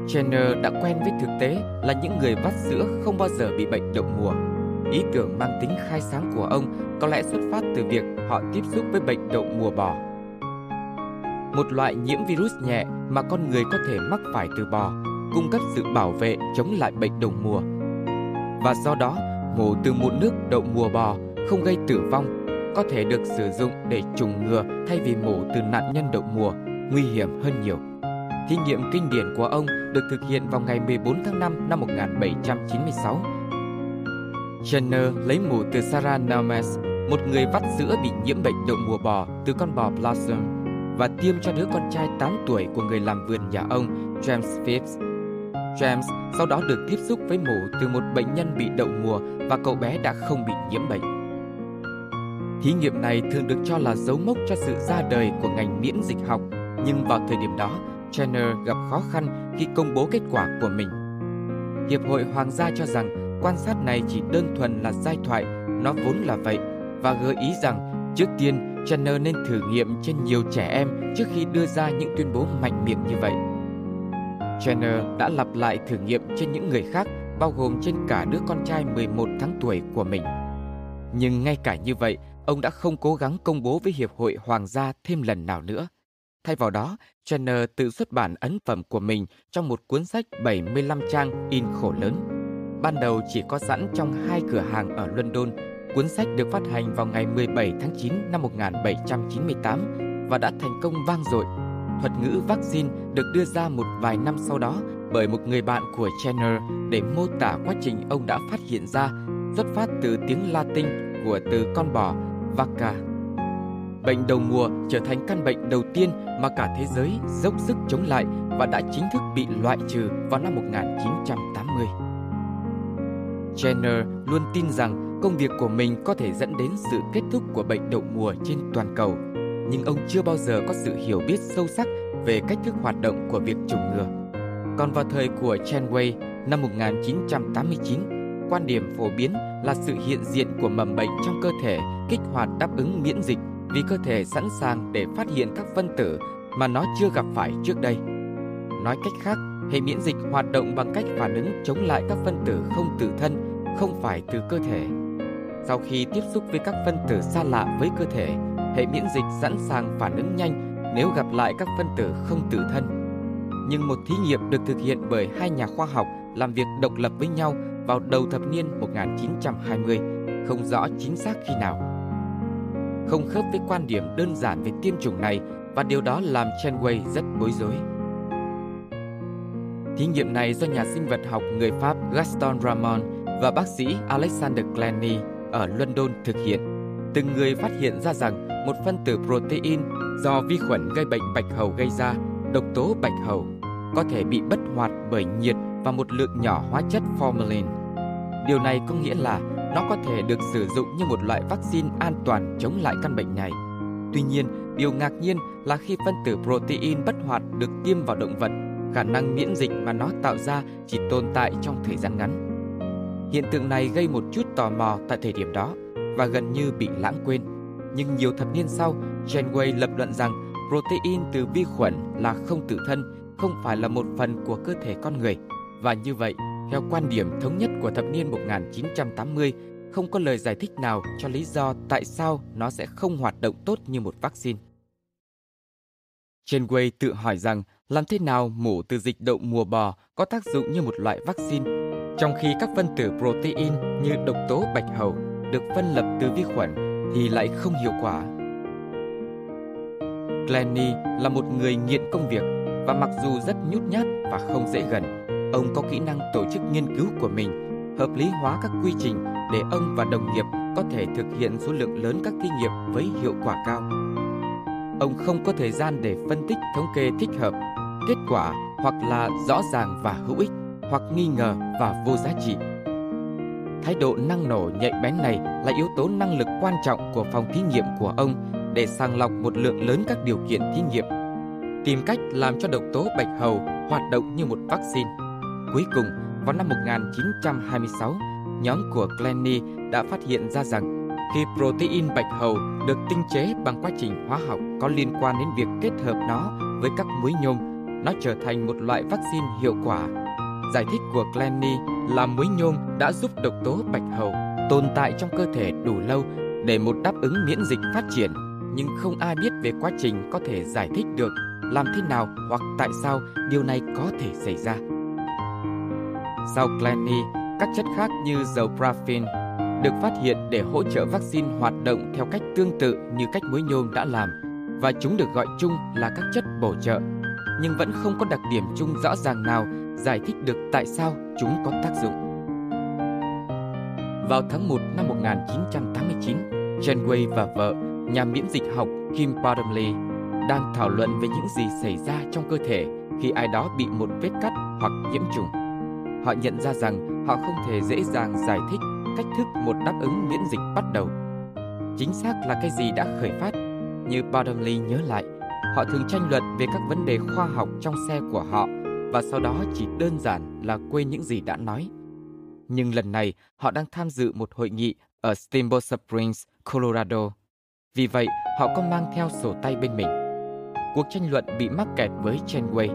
S1: Jenner đã quen với thực tế là những người vắt sữa không bao giờ bị bệnh đậu mùa. Ý tưởng mang tính khai sáng của ông có lẽ xuất phát từ việc họ tiếp xúc với bệnh đậu mùa bò. Một loại nhiễm virus nhẹ mà con người có thể mắc phải từ bò, cung cấp sự bảo vệ chống lại bệnh đậu mùa. Và do đó, mổ từ một nước đậu mùa bò không gây tử vong có thể được sử dụng để trùng ngừa thay vì mổ từ nạn nhân đậu mùa, nguy hiểm hơn nhiều. Thí nghiệm kinh điển của ông được thực hiện vào ngày 14 tháng 5 năm 1796. Jenner lấy mổ từ Sarah Nelmes, một người vắt sữa bị nhiễm bệnh đậu mùa bò từ con bò Blossom và tiêm cho đứa con trai 8 tuổi của người làm vườn nhà ông, James Phipps. James sau đó được tiếp xúc với mổ từ một bệnh nhân bị đậu mùa và cậu bé đã không bị nhiễm bệnh. Thí nghiệm này thường được cho là dấu mốc cho sự ra đời của ngành miễn dịch học, nhưng vào thời điểm đó, Jenner gặp khó khăn khi công bố kết quả của mình. Hiệp hội Hoàng gia cho rằng quan sát này chỉ đơn thuần là giai thoại, nó vốn là vậy, và gợi ý rằng trước tiên Jenner nên thử nghiệm trên nhiều trẻ em trước khi đưa ra những tuyên bố mạnh miệng như vậy. Jenner đã lặp lại thử nghiệm trên những người khác, bao gồm trên cả đứa con trai 11 tháng tuổi của mình. Nhưng ngay cả như vậy, ông đã không cố gắng công bố với Hiệp hội Hoàng gia thêm lần nào nữa. Thay vào đó, Jenner tự xuất bản ấn phẩm của mình trong một cuốn sách 75 trang in khổ lớn. Ban đầu chỉ có sẵn trong hai cửa hàng ở London, cuốn sách được phát hành vào ngày 17 tháng 9 năm 1798 và đã thành công vang dội. Thuật ngữ vaccine được đưa ra một vài năm sau đó bởi một người bạn của Jenner để mô tả quá trình ông đã phát hiện ra, xuất phát từ tiếng Latin của từ con bò Vacca. Bệnh đầu mùa trở thành căn bệnh đầu tiên mà cả thế giới dốc sức chống lại và đã chính thức bị loại trừ vào năm 1980. Jenner luôn tin rằng công việc của mình có thể dẫn đến sự kết thúc của bệnh đậu mùa trên toàn cầu, nhưng ông chưa bao giờ có sự hiểu biết sâu sắc về cách thức hoạt động của việc chủng ngừa. Còn vào thời của Chenway năm 1989, quan điểm phổ biến là sự hiện diện của mầm bệnh trong cơ thể kích hoạt đáp ứng miễn dịch vì cơ thể sẵn sàng để phát hiện các phân tử mà nó chưa gặp phải trước đây. Nói cách khác, hệ miễn dịch hoạt động bằng cách phản ứng chống lại các phân tử không tự thân, không phải từ cơ thể. Sau khi tiếp xúc với các phân tử xa lạ với cơ thể, hệ miễn dịch sẵn sàng phản ứng nhanh nếu gặp lại các phân tử không tự thân. Nhưng một thí nghiệm được thực hiện bởi hai nhà khoa học làm việc độc lập với nhau vào đầu thập niên 1920, không rõ chính xác khi nào. Không khớp với quan điểm đơn giản về tiêm chủng này và điều đó làm Chenway rất bối rối. Thí nghiệm này do nhà sinh vật học người Pháp Gaston Ramon và bác sĩ Alexander Glennie ở London thực hiện. Từng người phát hiện ra rằng một phân tử protein do vi khuẩn gây bệnh bạch hầu gây ra, độc tố bạch hầu, có thể bị bất hoạt bởi nhiệt và một lượng nhỏ hóa chất formalin. Điều này có nghĩa là nó có thể được sử dụng như một loại vaccine an toàn chống lại căn bệnh này. Tuy nhiên, điều ngạc nhiên là khi phân tử protein bất hoạt được tiêm vào động vật, khả năng miễn dịch mà nó tạo ra chỉ tồn tại trong thời gian ngắn. Hiện tượng này gây một chút tò mò tại thời điểm đó và gần như bị lãng quên. Nhưng nhiều thập niên sau, Janeway lập luận rằng protein từ vi khuẩn là không tự thân, không phải là một phần của cơ thể con người và như vậy, theo quan điểm thống nhất của thập niên 1980, không có lời giải thích nào cho lý do tại sao nó sẽ không hoạt động tốt như một vaccine. Chenway tự hỏi rằng làm thế nào mổ từ dịch đậu mùa bò có tác dụng như một loại vaccine, trong khi các phân tử protein như độc tố bạch hầu được phân lập từ vi khuẩn thì lại không hiệu quả. Glennie là một người nghiện công việc và mặc dù rất nhút nhát và không dễ gần, ông có kỹ năng tổ chức nghiên cứu của mình, hợp lý hóa các quy trình để ông và đồng nghiệp có thể thực hiện số lượng lớn các thí nghiệm với hiệu quả cao. Ông không có thời gian để phân tích thống kê thích hợp, kết quả hoặc là rõ ràng và hữu ích, hoặc nghi ngờ và vô giá trị. Thái độ năng nổ nhạy bén này là yếu tố năng lực quan trọng của phòng thí nghiệm của ông để sàng lọc một lượng lớn các điều kiện thí nghiệm, tìm cách làm cho độc tố bạch hầu hoạt động như một vaccine. Cuối cùng, vào năm 1926, nhóm của Glenny đã phát hiện ra rằng khi protein bạch hầu được tinh chế bằng quá trình hóa học có liên quan đến việc kết hợp nó với các muối nhôm, nó trở thành một loại vaccine hiệu quả. Giải thích của Glenny là muối nhôm đã giúp độc tố bạch hầu tồn tại trong cơ thể đủ lâu để một đáp ứng miễn dịch phát triển, nhưng không ai biết về quá trình có thể giải thích được làm thế nào hoặc tại sao điều này có thể xảy ra rau Glenny, e, các chất khác như dầu paraffin được phát hiện để hỗ trợ vaccine hoạt động theo cách tương tự như cách muối nhôm đã làm và chúng được gọi chung là các chất bổ trợ nhưng vẫn không có đặc điểm chung rõ ràng nào giải thích được tại sao chúng có tác dụng. Vào tháng 1 năm 1989, Wei và vợ, nhà miễn dịch học Kim Bottomley, đang thảo luận về những gì xảy ra trong cơ thể khi ai đó bị một vết cắt hoặc nhiễm trùng họ nhận ra rằng họ không thể dễ dàng giải thích cách thức một đáp ứng miễn dịch bắt đầu. Chính xác là cái gì đã khởi phát? Như Bottomley nhớ lại, họ thường tranh luận về các vấn đề khoa học trong xe của họ và sau đó chỉ đơn giản là quên những gì đã nói. Nhưng lần này, họ đang tham dự một hội nghị ở Steamboat Springs, Colorado. Vì vậy, họ có mang theo sổ tay bên mình. Cuộc tranh luận bị mắc kẹt với Chenway.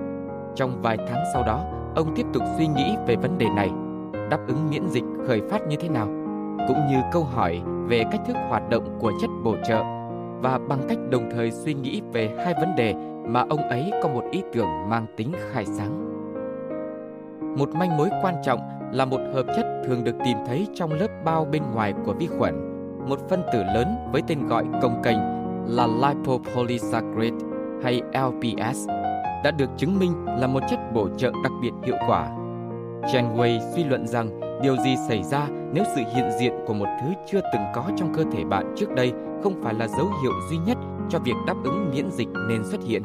S1: Trong vài tháng sau đó, ông tiếp tục suy nghĩ về vấn đề này, đáp ứng miễn dịch khởi phát như thế nào, cũng như câu hỏi về cách thức hoạt động của chất bổ trợ và bằng cách đồng thời suy nghĩ về hai vấn đề mà ông ấy có một ý tưởng mang tính khai sáng. Một manh mối quan trọng là một hợp chất thường được tìm thấy trong lớp bao bên ngoài của vi khuẩn, một phân tử lớn với tên gọi công cành là lipopolysaccharide hay LPS đã được chứng minh là một chất bổ trợ đặc biệt hiệu quả. Chen Wei suy luận rằng điều gì xảy ra nếu sự hiện diện của một thứ chưa từng có trong cơ thể bạn trước đây không phải là dấu hiệu duy nhất cho việc đáp ứng miễn dịch nên xuất hiện.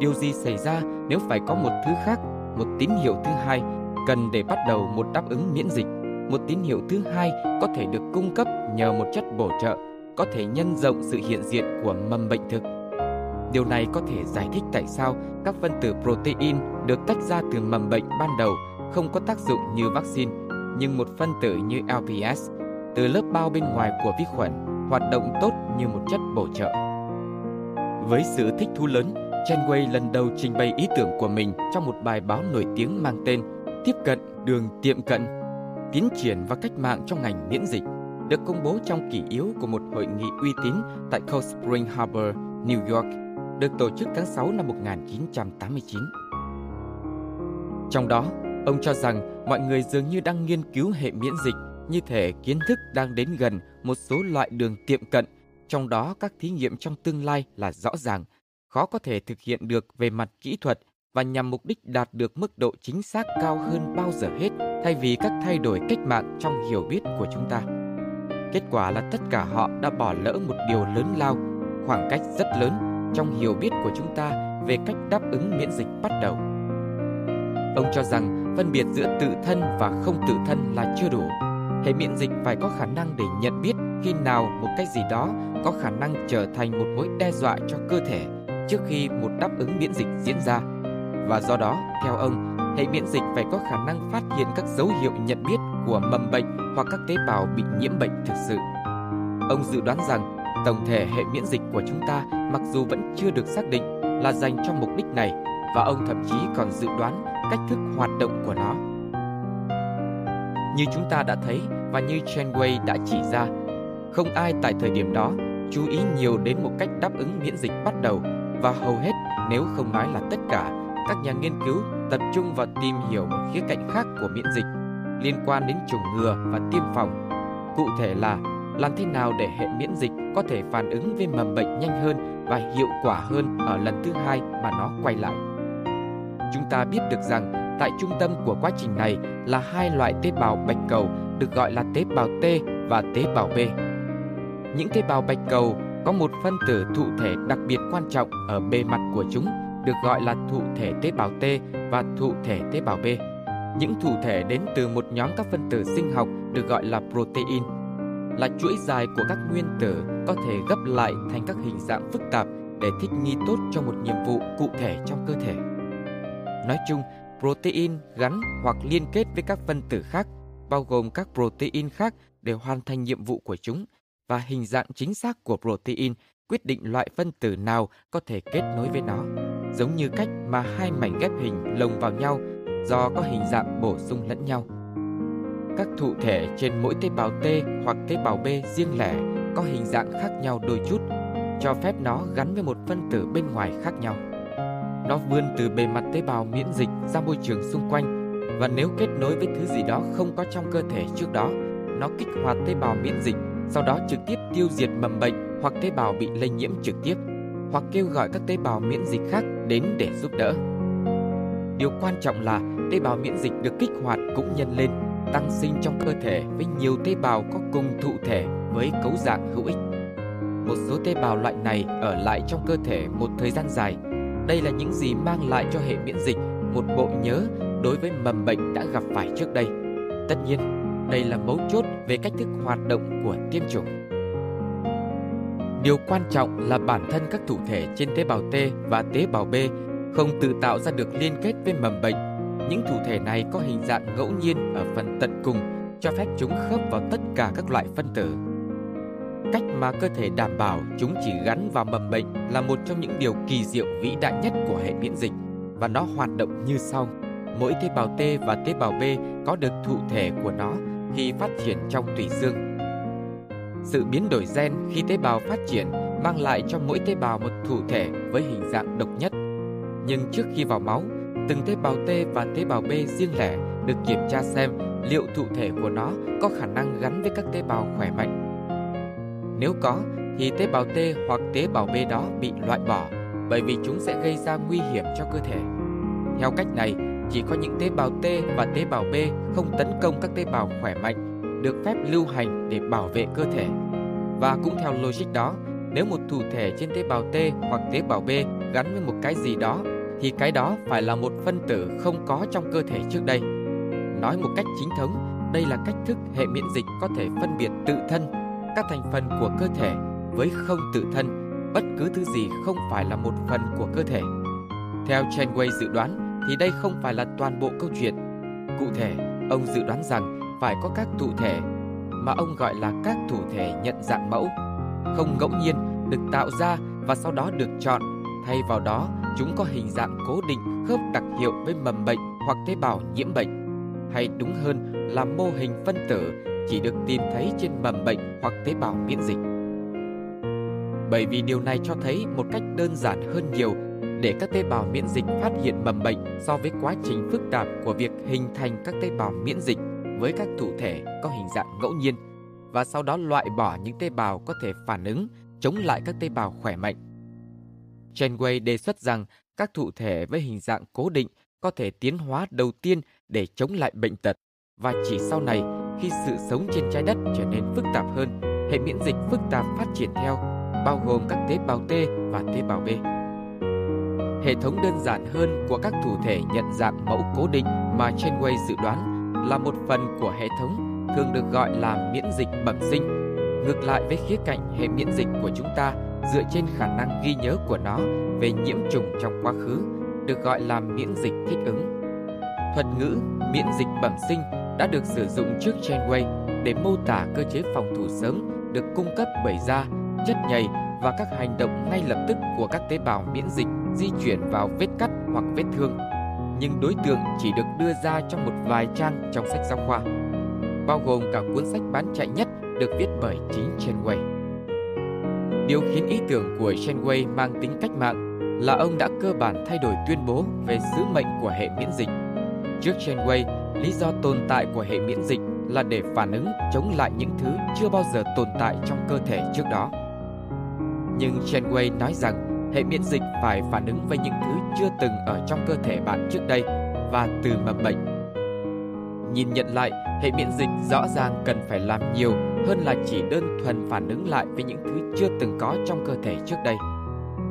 S1: Điều gì xảy ra nếu phải có một thứ khác, một tín hiệu thứ hai cần để bắt đầu một đáp ứng miễn dịch. Một tín hiệu thứ hai có thể được cung cấp nhờ một chất bổ trợ, có thể nhân rộng sự hiện diện của mầm bệnh thực Điều này có thể giải thích tại sao các phân tử protein được tách ra từ mầm bệnh ban đầu không có tác dụng như vaccine, nhưng một phân tử như LPS từ lớp bao bên ngoài của vi khuẩn hoạt động tốt như một chất bổ trợ. Với sự thích thú lớn, Chenway lần đầu trình bày ý tưởng của mình trong một bài báo nổi tiếng mang tên Tiếp cận đường tiệm cận, tiến triển và cách mạng trong ngành miễn dịch, được công bố trong kỷ yếu của một hội nghị uy tín tại Cold Spring Harbor, New York được tổ chức tháng 6 năm 1989. Trong đó, ông cho rằng mọi người dường như đang nghiên cứu hệ miễn dịch như thể kiến thức đang đến gần một số loại đường tiệm cận, trong đó các thí nghiệm trong tương lai là rõ ràng, khó có thể thực hiện được về mặt kỹ thuật và nhằm mục đích đạt được mức độ chính xác cao hơn bao giờ hết thay vì các thay đổi cách mạng trong hiểu biết của chúng ta. Kết quả là tất cả họ đã bỏ lỡ một điều lớn lao, khoảng cách rất lớn trong hiểu biết của chúng ta về cách đáp ứng miễn dịch bắt đầu. Ông cho rằng phân biệt giữa tự thân và không tự thân là chưa đủ. Hệ miễn dịch phải có khả năng để nhận biết khi nào một cái gì đó có khả năng trở thành một mối đe dọa cho cơ thể trước khi một đáp ứng miễn dịch diễn ra. Và do đó, theo ông, hệ miễn dịch phải có khả năng phát hiện các dấu hiệu nhận biết của mầm bệnh hoặc các tế bào bị nhiễm bệnh thực sự. Ông dự đoán rằng Tổng thể hệ miễn dịch của chúng ta mặc dù vẫn chưa được xác định là dành cho mục đích này và ông thậm chí còn dự đoán cách thức hoạt động của nó. Như chúng ta đã thấy và như Chenway đã chỉ ra, không ai tại thời điểm đó chú ý nhiều đến một cách đáp ứng miễn dịch bắt đầu và hầu hết nếu không nói là tất cả các nhà nghiên cứu tập trung vào tìm hiểu một khía cạnh khác của miễn dịch liên quan đến chủng ngừa và tiêm phòng cụ thể là làm thế nào để hệ miễn dịch có thể phản ứng với mầm bệnh nhanh hơn và hiệu quả hơn ở lần thứ hai mà nó quay lại. Chúng ta biết được rằng tại trung tâm của quá trình này là hai loại tế bào bạch cầu được gọi là tế bào T và tế bào B. Những tế bào bạch cầu có một phân tử thụ thể đặc biệt quan trọng ở bề mặt của chúng được gọi là thụ thể tế bào T và thụ thể tế bào B. Những thụ thể đến từ một nhóm các phân tử sinh học được gọi là protein là chuỗi dài của các nguyên tử có thể gấp lại thành các hình dạng phức tạp để thích nghi tốt cho một nhiệm vụ cụ thể trong cơ thể. Nói chung, protein gắn hoặc liên kết với các phân tử khác, bao gồm các protein khác để hoàn thành nhiệm vụ của chúng và hình dạng chính xác của protein quyết định loại phân tử nào có thể kết nối với nó, giống như cách mà hai mảnh ghép hình lồng vào nhau do có hình dạng bổ sung lẫn nhau. Các thụ thể trên mỗi tế bào T hoặc tế bào B riêng lẻ có hình dạng khác nhau đôi chút, cho phép nó gắn với một phân tử bên ngoài khác nhau. Nó vươn từ bề mặt tế bào miễn dịch ra môi trường xung quanh và nếu kết nối với thứ gì đó không có trong cơ thể trước đó, nó kích hoạt tế bào miễn dịch, sau đó trực tiếp tiêu diệt mầm bệnh hoặc tế bào bị lây nhiễm trực tiếp, hoặc kêu gọi các tế bào miễn dịch khác đến để giúp đỡ. Điều quan trọng là tế bào miễn dịch được kích hoạt cũng nhân lên tăng sinh trong cơ thể với nhiều tế bào có cùng thụ thể với cấu dạng hữu ích. Một số tế bào loại này ở lại trong cơ thể một thời gian dài. Đây là những gì mang lại cho hệ miễn dịch một bộ nhớ đối với mầm bệnh đã gặp phải trước đây. Tất nhiên, đây là mấu chốt về cách thức hoạt động của tiêm chủng. Điều quan trọng là bản thân các thụ thể trên tế bào T và tế bào B không tự tạo ra được liên kết với mầm bệnh những thủ thể này có hình dạng ngẫu nhiên ở phần tận cùng, cho phép chúng khớp vào tất cả các loại phân tử. Cách mà cơ thể đảm bảo chúng chỉ gắn vào mầm bệnh là một trong những điều kỳ diệu vĩ đại nhất của hệ miễn dịch và nó hoạt động như sau. Mỗi tế bào T và tế bào B có được thụ thể của nó khi phát triển trong tủy xương. Sự biến đổi gen khi tế bào phát triển mang lại cho mỗi tế bào một thụ thể với hình dạng độc nhất. Nhưng trước khi vào máu, Từng tế bào T và tế bào B riêng lẻ được kiểm tra xem liệu thụ thể của nó có khả năng gắn với các tế bào khỏe mạnh. Nếu có, thì tế bào T hoặc tế bào B đó bị loại bỏ bởi vì chúng sẽ gây ra nguy hiểm cho cơ thể. Theo cách này, chỉ có những tế bào T và tế bào B không tấn công các tế bào khỏe mạnh được phép lưu hành để bảo vệ cơ thể. Và cũng theo logic đó, nếu một thụ thể trên tế bào T hoặc tế bào B gắn với một cái gì đó thì cái đó phải là một phân tử không có trong cơ thể trước đây. Nói một cách chính thống, đây là cách thức hệ miễn dịch có thể phân biệt tự thân, các thành phần của cơ thể với không tự thân, bất cứ thứ gì không phải là một phần của cơ thể. Theo Chen Wei dự đoán thì đây không phải là toàn bộ câu chuyện. Cụ thể, ông dự đoán rằng phải có các thụ thể mà ông gọi là các thụ thể nhận dạng mẫu, không ngẫu nhiên được tạo ra và sau đó được chọn, thay vào đó Chúng có hình dạng cố định khớp đặc hiệu với mầm bệnh hoặc tế bào nhiễm bệnh, hay đúng hơn là mô hình phân tử chỉ được tìm thấy trên mầm bệnh hoặc tế bào miễn dịch. Bởi vì điều này cho thấy một cách đơn giản hơn nhiều để các tế bào miễn dịch phát hiện mầm bệnh so với quá trình phức tạp của việc hình thành các tế bào miễn dịch với các thụ thể có hình dạng ngẫu nhiên và sau đó loại bỏ những tế bào có thể phản ứng chống lại các tế bào khỏe mạnh Chenway đề xuất rằng các thụ thể với hình dạng cố định có thể tiến hóa đầu tiên để chống lại bệnh tật và chỉ sau này khi sự sống trên trái đất trở nên phức tạp hơn, hệ miễn dịch phức tạp phát triển theo, bao gồm các tế bào T và tế bào B. Hệ thống đơn giản hơn của các thủ thể nhận dạng mẫu cố định mà Chenway dự đoán là một phần của hệ thống thường được gọi là miễn dịch bẩm sinh. Ngược lại với khía cạnh hệ miễn dịch của chúng ta dựa trên khả năng ghi nhớ của nó về nhiễm trùng trong quá khứ, được gọi là miễn dịch thích ứng. Thuật ngữ miễn dịch bẩm sinh đã được sử dụng trước Janeway để mô tả cơ chế phòng thủ sớm được cung cấp bởi da, chất nhầy và các hành động ngay lập tức của các tế bào miễn dịch di chuyển vào vết cắt hoặc vết thương. Nhưng đối tượng chỉ được đưa ra trong một vài trang trong sách giáo khoa, bao gồm cả cuốn sách bán chạy nhất được viết bởi chính Janeway. Điều khiến ý tưởng của Chenway mang tính cách mạng là ông đã cơ bản thay đổi tuyên bố về sứ mệnh của hệ miễn dịch. Trước Chenway, lý do tồn tại của hệ miễn dịch là để phản ứng chống lại những thứ chưa bao giờ tồn tại trong cơ thể trước đó. Nhưng Chenway nói rằng hệ miễn dịch phải phản ứng với những thứ chưa từng ở trong cơ thể bạn trước đây và từ mầm bệnh. Nhìn nhận lại, hệ miễn dịch rõ ràng cần phải làm nhiều hơn là chỉ đơn thuần phản ứng lại với những thứ chưa từng có trong cơ thể trước đây.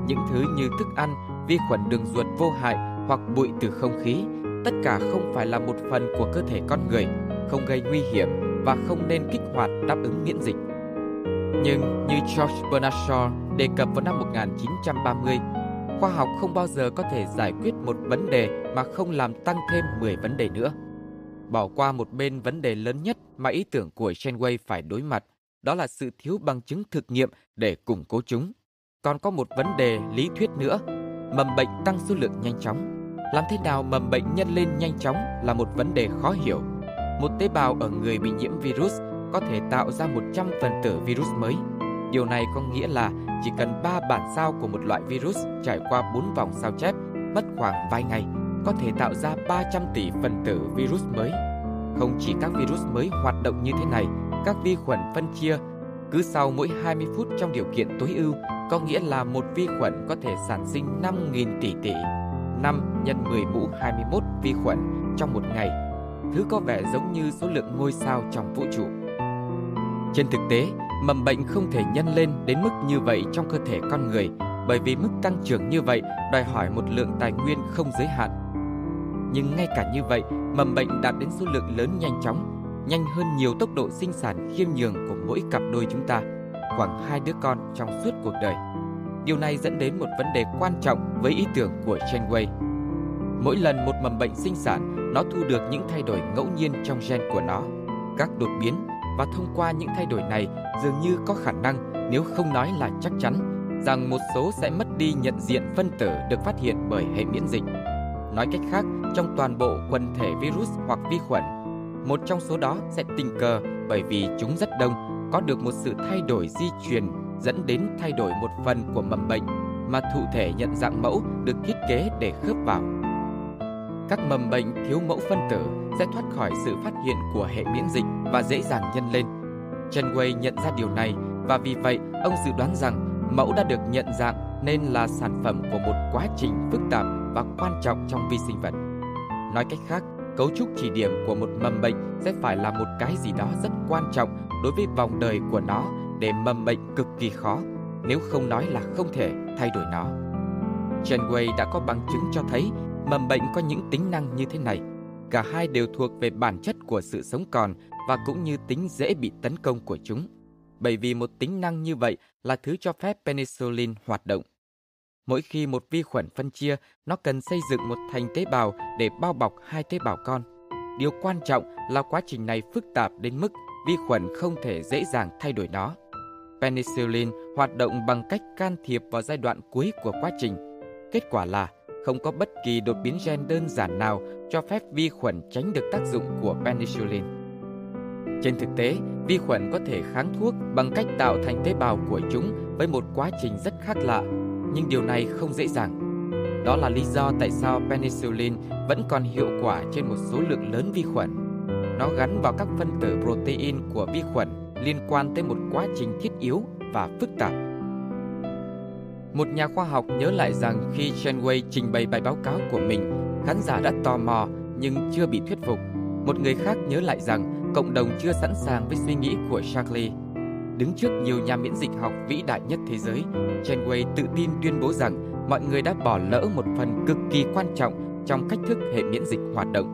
S1: Những thứ như thức ăn, vi khuẩn đường ruột vô hại hoặc bụi từ không khí, tất cả không phải là một phần của cơ thể con người, không gây nguy hiểm và không nên kích hoạt đáp ứng miễn dịch. Nhưng như George Bernard Shaw đề cập vào năm 1930, khoa học không bao giờ có thể giải quyết một vấn đề mà không làm tăng thêm 10 vấn đề nữa bỏ qua một bên vấn đề lớn nhất mà ý tưởng của Shenway phải đối mặt, đó là sự thiếu bằng chứng thực nghiệm để củng cố chúng. Còn có một vấn đề lý thuyết nữa, mầm bệnh tăng số lượng nhanh chóng. Làm thế nào mầm bệnh nhân lên nhanh chóng là một vấn đề khó hiểu. Một tế bào ở người bị nhiễm virus có thể tạo ra 100 phần tử virus mới. Điều này có nghĩa là chỉ cần 3 bản sao của một loại virus trải qua 4 vòng sao chép mất khoảng vài ngày có thể tạo ra 300 tỷ phần tử virus mới. Không chỉ các virus mới hoạt động như thế này, các vi khuẩn phân chia cứ sau mỗi 20 phút trong điều kiện tối ưu, có nghĩa là một vi khuẩn có thể sản sinh 5.000 tỷ tỷ. 5 nhân 10 mũ 21 vi khuẩn trong một ngày, thứ có vẻ giống như số lượng ngôi sao trong vũ trụ. Trên thực tế, mầm bệnh không thể nhân lên đến mức như vậy trong cơ thể con người bởi vì mức tăng trưởng như vậy đòi hỏi một lượng tài nguyên không giới hạn nhưng ngay cả như vậy, mầm bệnh đạt đến số lượng lớn nhanh chóng, nhanh hơn nhiều tốc độ sinh sản khiêm nhường của mỗi cặp đôi chúng ta, khoảng hai đứa con trong suốt cuộc đời. Điều này dẫn đến một vấn đề quan trọng với ý tưởng của Chen Wei Mỗi lần một mầm bệnh sinh sản, nó thu được những thay đổi ngẫu nhiên trong gen của nó, các đột biến và thông qua những thay đổi này dường như có khả năng, nếu không nói là chắc chắn, rằng một số sẽ mất đi nhận diện phân tử được phát hiện bởi hệ miễn dịch. Nói cách khác, trong toàn bộ quần thể virus hoặc vi khuẩn, một trong số đó sẽ tình cờ bởi vì chúng rất đông có được một sự thay đổi di truyền dẫn đến thay đổi một phần của mầm bệnh mà thụ thể nhận dạng mẫu được thiết kế để khớp vào. Các mầm bệnh thiếu mẫu phân tử sẽ thoát khỏi sự phát hiện của hệ miễn dịch và dễ dàng nhân lên. Chen Wei nhận ra điều này và vì vậy ông dự đoán rằng mẫu đã được nhận dạng nên là sản phẩm của một quá trình phức tạp và quan trọng trong vi sinh vật. Nói cách khác, cấu trúc chỉ điểm của một mầm bệnh sẽ phải là một cái gì đó rất quan trọng đối với vòng đời của nó để mầm bệnh cực kỳ khó, nếu không nói là không thể thay đổi nó. Chen Wei đã có bằng chứng cho thấy mầm bệnh có những tính năng như thế này. Cả hai đều thuộc về bản chất của sự sống còn và cũng như tính dễ bị tấn công của chúng. Bởi vì một tính năng như vậy là thứ cho phép penicillin hoạt động. Mỗi khi một vi khuẩn phân chia, nó cần xây dựng một thành tế bào để bao bọc hai tế bào con. Điều quan trọng là quá trình này phức tạp đến mức vi khuẩn không thể dễ dàng thay đổi nó. Penicillin hoạt động bằng cách can thiệp vào giai đoạn cuối của quá trình. Kết quả là không có bất kỳ đột biến gen đơn giản nào cho phép vi khuẩn tránh được tác dụng của penicillin. Trên thực tế, vi khuẩn có thể kháng thuốc bằng cách tạo thành tế bào của chúng với một quá trình rất khác lạ nhưng điều này không dễ dàng. Đó là lý do tại sao penicillin vẫn còn hiệu quả trên một số lượng lớn vi khuẩn. Nó gắn vào các phân tử protein của vi khuẩn liên quan tới một quá trình thiết yếu và phức tạp. Một nhà khoa học nhớ lại rằng khi Chenway trình bày bài báo cáo của mình, khán giả đã tò mò nhưng chưa bị thuyết phục. Một người khác nhớ lại rằng cộng đồng chưa sẵn sàng với suy nghĩ của Shackley đứng trước nhiều nhà miễn dịch học vĩ đại nhất thế giới, Chenway tự tin tuyên bố rằng mọi người đã bỏ lỡ một phần cực kỳ quan trọng trong cách thức hệ miễn dịch hoạt động.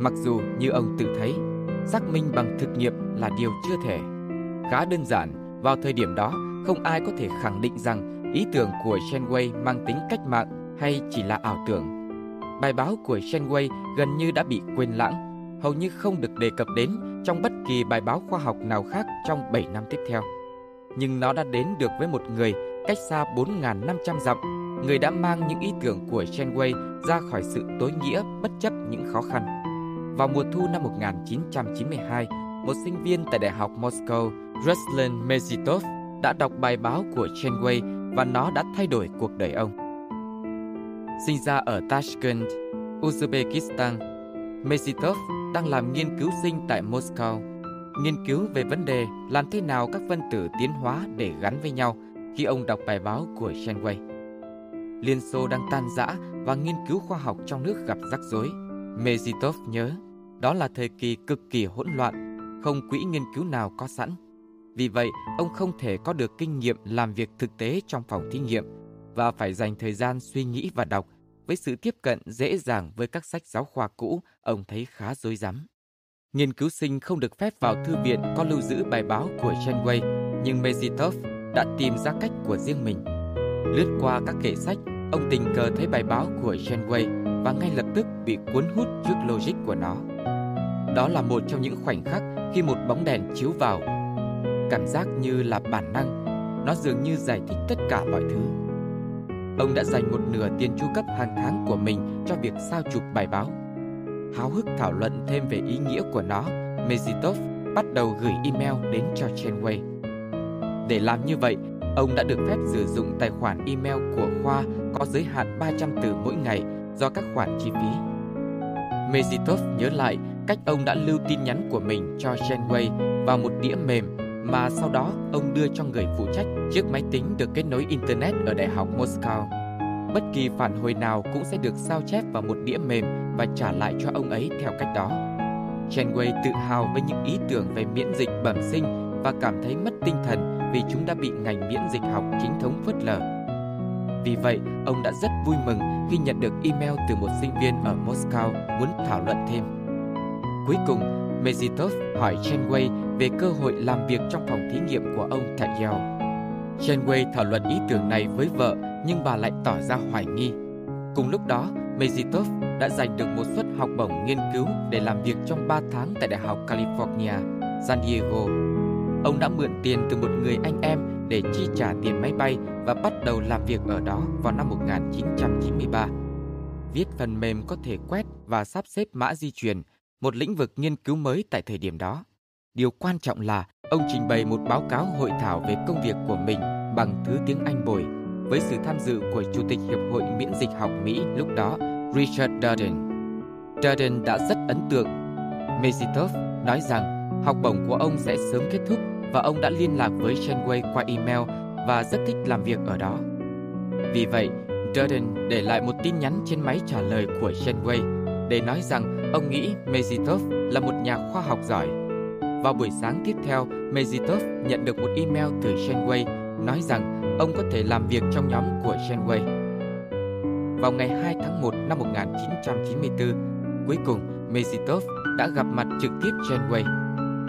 S1: Mặc dù như ông tự thấy, xác minh bằng thực nghiệm là điều chưa thể. Khá đơn giản, vào thời điểm đó, không ai có thể khẳng định rằng ý tưởng của Chenway mang tính cách mạng hay chỉ là ảo tưởng. Bài báo của Chenway gần như đã bị quên lãng hầu như không được đề cập đến trong bất kỳ bài báo khoa học nào khác trong 7 năm tiếp theo. Nhưng nó đã đến được với một người cách xa 4.500 dặm, người đã mang những ý tưởng của Chenway ra khỏi sự tối nghĩa bất chấp những khó khăn. Vào mùa thu năm 1992, một sinh viên tại Đại học Moscow, Ruslan Mezitov, đã đọc bài báo của Chenway và nó đã thay đổi cuộc đời ông. Sinh ra ở Tashkent, Uzbekistan, Mesitov đang làm nghiên cứu sinh tại Moscow, nghiên cứu về vấn đề làm thế nào các phân tử tiến hóa để gắn với nhau khi ông đọc bài báo của Shenway. Liên Xô đang tan rã và nghiên cứu khoa học trong nước gặp rắc rối. Mezitov nhớ, đó là thời kỳ cực kỳ hỗn loạn, không quỹ nghiên cứu nào có sẵn. Vì vậy, ông không thể có được kinh nghiệm làm việc thực tế trong phòng thí nghiệm và phải dành thời gian suy nghĩ và đọc với sự tiếp cận dễ dàng với các sách giáo khoa cũ, ông thấy khá rối rắm. Nghiên cứu sinh không được phép vào thư viện có lưu giữ bài báo của Chenway, nhưng Mezitov đã tìm ra cách của riêng mình. Lướt qua các kệ sách, ông tình cờ thấy bài báo của Chenway và ngay lập tức bị cuốn hút trước logic của nó. Đó là một trong những khoảnh khắc khi một bóng đèn chiếu vào. Cảm giác như là bản năng, nó dường như giải thích tất cả mọi thứ. Ông đã dành một nửa tiền chu cấp hàng tháng của mình cho việc sao chụp bài báo. Háo hức thảo luận thêm về ý nghĩa của nó, Mezitov bắt đầu gửi email đến cho Chenway. Để làm như vậy, ông đã được phép sử dụng tài khoản email của Khoa có giới hạn 300 từ mỗi ngày do các khoản chi phí. Mezitov nhớ lại cách ông đã lưu tin nhắn của mình cho Chenway vào một đĩa mềm mà sau đó ông đưa cho người phụ trách chiếc máy tính được kết nối Internet ở Đại học Moscow. Bất kỳ phản hồi nào cũng sẽ được sao chép vào một đĩa mềm và trả lại cho ông ấy theo cách đó. Chenway tự hào với những ý tưởng về miễn dịch bẩm sinh và cảm thấy mất tinh thần vì chúng đã bị ngành miễn dịch học chính thống phớt lờ. Vì vậy, ông đã rất vui mừng khi nhận được email từ một sinh viên ở Moscow muốn thảo luận thêm. Cuối cùng, Mezitov hỏi Chenway về cơ hội làm việc trong phòng thí nghiệm của ông tại Yale. Chenway thảo luận ý tưởng này với vợ nhưng bà lại tỏ ra hoài nghi. Cùng lúc đó, Mezitov đã giành được một suất học bổng nghiên cứu để làm việc trong 3 tháng tại Đại học California, San Diego. Ông đã mượn tiền từ một người anh em để chi trả tiền máy bay và bắt đầu làm việc ở đó vào năm 1993. Viết phần mềm có thể quét và sắp xếp mã di truyền, một lĩnh vực nghiên cứu mới tại thời điểm đó điều quan trọng là ông trình bày một báo cáo hội thảo về công việc của mình bằng thứ tiếng Anh bồi với sự tham dự của Chủ tịch Hiệp hội Miễn dịch học Mỹ lúc đó, Richard Darden. Darden đã rất ấn tượng. Mezitov nói rằng học bổng của ông sẽ sớm kết thúc và ông đã liên lạc với Chenway qua email và rất thích làm việc ở đó. Vì vậy, Darden để lại một tin nhắn trên máy trả lời của Chenway để nói rằng ông nghĩ Mezitov là một nhà khoa học giỏi vào buổi sáng tiếp theo, Mezitov nhận được một email từ Shenway nói rằng ông có thể làm việc trong nhóm của Shenway. Vào ngày 2 tháng 1 năm 1994, cuối cùng Mezitov đã gặp mặt trực tiếp Shenway.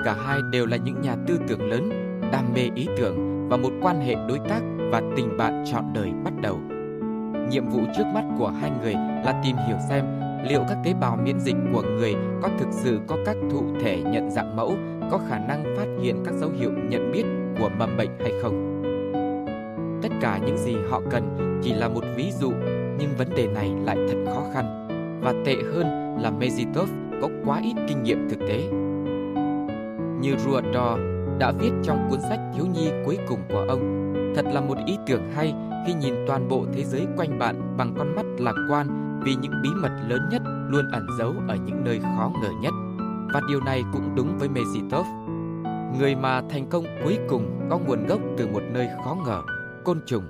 S1: Cả hai đều là những nhà tư tưởng lớn, đam mê ý tưởng và một quan hệ đối tác và tình bạn trọn đời bắt đầu. Nhiệm vụ trước mắt của hai người là tìm hiểu xem liệu các tế bào miễn dịch của người có thực sự có các thụ thể nhận dạng mẫu có khả năng phát hiện các dấu hiệu nhận biết của mầm bệnh hay không. Tất cả những gì họ cần chỉ là một ví dụ, nhưng vấn đề này lại thật khó khăn và tệ hơn là Mezitov có quá ít kinh nghiệm thực tế. Như Ruador đã viết trong cuốn sách thiếu nhi cuối cùng của ông, thật là một ý tưởng hay khi nhìn toàn bộ thế giới quanh bạn bằng con mắt lạc quan vì những bí mật lớn nhất luôn ẩn giấu ở những nơi khó ngờ nhất. Và điều này cũng đúng với Mezitov. Người mà thành công cuối cùng có nguồn gốc từ một nơi khó ngờ, côn trùng.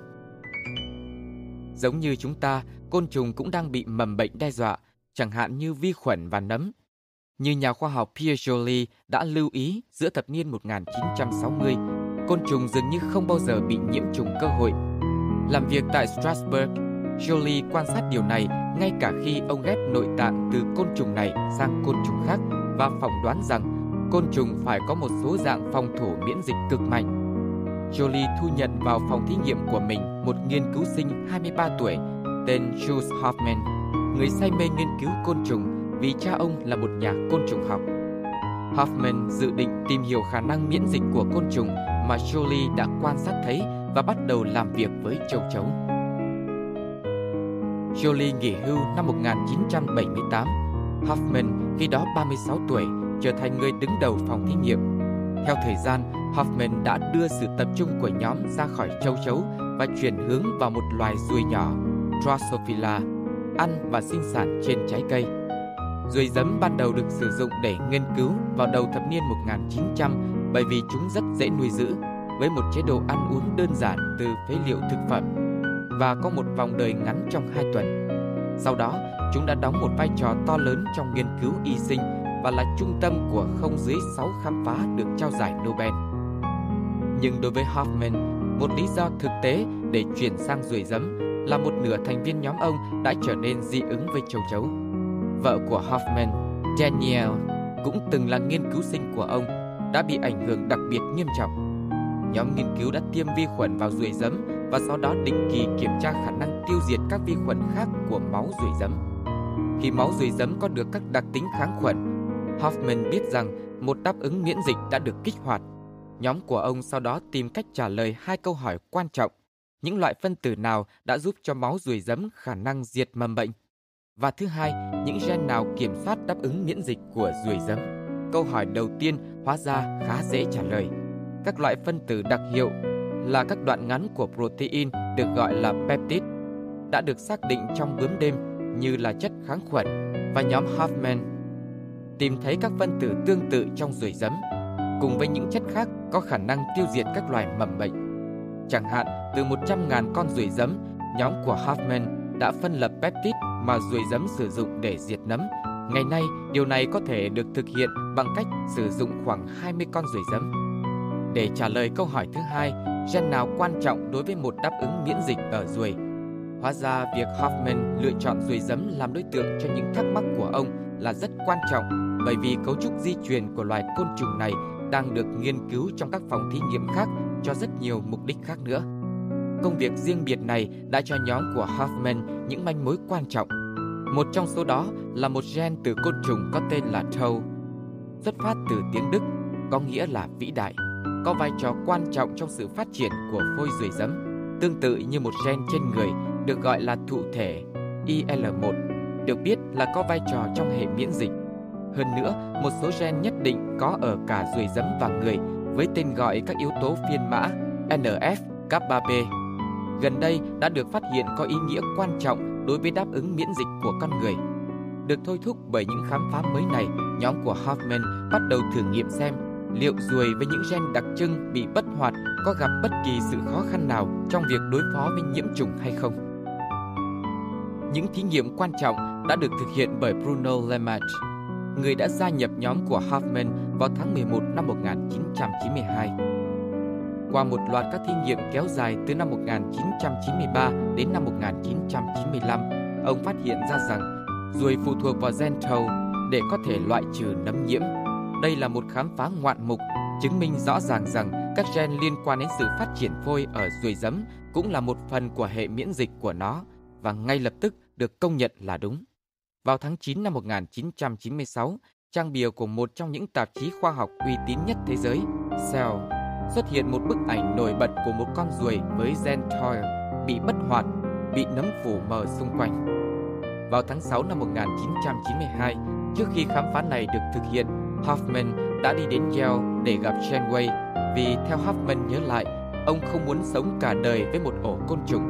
S1: Giống như chúng ta, côn trùng cũng đang bị mầm bệnh đe dọa, chẳng hạn như vi khuẩn và nấm. Như nhà khoa học Pierre Joly đã lưu ý giữa thập niên 1960, côn trùng dường như không bao giờ bị nhiễm trùng cơ hội. Làm việc tại Strasbourg, joly quan sát điều này ngay cả khi ông ghép nội tạng từ côn trùng này sang côn trùng khác và phỏng đoán rằng côn trùng phải có một số dạng phòng thủ miễn dịch cực mạnh. Jolie thu nhận vào phòng thí nghiệm của mình một nghiên cứu sinh 23 tuổi tên Jules Hoffman, người say mê nghiên cứu côn trùng vì cha ông là một nhà côn trùng học. Hoffman dự định tìm hiểu khả năng miễn dịch của côn trùng mà Jolie đã quan sát thấy và bắt đầu làm việc với châu chấu. Jolie nghỉ hưu năm 1978 Hoffman, khi đó 36 tuổi, trở thành người đứng đầu phòng thí nghiệm. Theo thời gian, Hoffman đã đưa sự tập trung của nhóm ra khỏi châu chấu và chuyển hướng vào một loài ruồi nhỏ, Drosophila, ăn và sinh sản trên trái cây. Ruồi giấm ban đầu được sử dụng để nghiên cứu vào đầu thập niên 1900 bởi vì chúng rất dễ nuôi giữ với một chế độ ăn uống đơn giản từ phế liệu thực phẩm và có một vòng đời ngắn trong 2 tuần. Sau đó, chúng đã đóng một vai trò to lớn trong nghiên cứu y sinh và là trung tâm của không dưới 6 khám phá được trao giải Nobel. Nhưng đối với Hoffman, một lý do thực tế để chuyển sang ruồi giấm là một nửa thành viên nhóm ông đã trở nên dị ứng với châu chấu. Vợ của Hoffman, Danielle, cũng từng là nghiên cứu sinh của ông, đã bị ảnh hưởng đặc biệt nghiêm trọng. Nhóm nghiên cứu đã tiêm vi khuẩn vào ruồi giấm và sau đó định kỳ kiểm tra khả năng tiêu diệt các vi khuẩn khác của máu ruồi giấm. Khi máu ruồi giấm có được các đặc tính kháng khuẩn, Hoffman biết rằng một đáp ứng miễn dịch đã được kích hoạt. Nhóm của ông sau đó tìm cách trả lời hai câu hỏi quan trọng. Những loại phân tử nào đã giúp cho máu ruồi giấm khả năng diệt mầm bệnh? Và thứ hai, những gen nào kiểm soát đáp ứng miễn dịch của ruồi giấm? Câu hỏi đầu tiên hóa ra khá dễ trả lời. Các loại phân tử đặc hiệu là các đoạn ngắn của protein được gọi là peptide đã được xác định trong bướm đêm như là chất kháng khuẩn và nhóm Huffman tìm thấy các phân tử tương tự trong ruồi giấm cùng với những chất khác có khả năng tiêu diệt các loài mầm bệnh. Chẳng hạn, từ 100.000 con ruồi giấm, nhóm của Huffman đã phân lập peptide mà ruồi giấm sử dụng để diệt nấm. Ngày nay, điều này có thể được thực hiện bằng cách sử dụng khoảng 20 con ruồi giấm. Để trả lời câu hỏi thứ hai, gen nào quan trọng đối với một đáp ứng miễn dịch ở ruồi. Hóa ra việc Hoffman lựa chọn ruồi giấm làm đối tượng cho những thắc mắc của ông là rất quan trọng bởi vì cấu trúc di truyền của loài côn trùng này đang được nghiên cứu trong các phòng thí nghiệm khác cho rất nhiều mục đích khác nữa. Công việc riêng biệt này đã cho nhóm của Hoffman những manh mối quan trọng. Một trong số đó là một gen từ côn trùng có tên là Tow, xuất phát từ tiếng Đức, có nghĩa là vĩ đại có vai trò quan trọng trong sự phát triển của phôi ruồi giấm, tương tự như một gen trên người được gọi là thụ thể IL1, được biết là có vai trò trong hệ miễn dịch. Hơn nữa, một số gen nhất định có ở cả ruồi giấm và người với tên gọi các yếu tố phiên mã NF, kappa-B. Gần đây đã được phát hiện có ý nghĩa quan trọng đối với đáp ứng miễn dịch của con người. Được thôi thúc bởi những khám phá mới này, nhóm của Hoffman bắt đầu thử nghiệm xem liệu ruồi với những gen đặc trưng bị bất hoạt có gặp bất kỳ sự khó khăn nào trong việc đối phó với nhiễm trùng hay không. Những thí nghiệm quan trọng đã được thực hiện bởi Bruno Lemaitre, người đã gia nhập nhóm của Hoffman vào tháng 11 năm 1992. Qua một loạt các thí nghiệm kéo dài từ năm 1993 đến năm 1995, ông phát hiện ra rằng ruồi phụ thuộc vào gen thầu để có thể loại trừ nấm nhiễm đây là một khám phá ngoạn mục, chứng minh rõ ràng rằng các gen liên quan đến sự phát triển phôi ở ruồi giấm cũng là một phần của hệ miễn dịch của nó và ngay lập tức được công nhận là đúng. Vào tháng 9 năm 1996, trang bìa của một trong những tạp chí khoa học uy tín nhất thế giới, Cell, xuất hiện một bức ảnh nổi bật của một con ruồi với gen Toil bị bất hoạt, bị nấm phủ mờ xung quanh. Vào tháng 6 năm 1992, trước khi khám phá này được thực hiện, Hoffman đã đi đến Yale để gặp Janeway vì theo Hoffman nhớ lại, ông không muốn sống cả đời với một ổ côn trùng.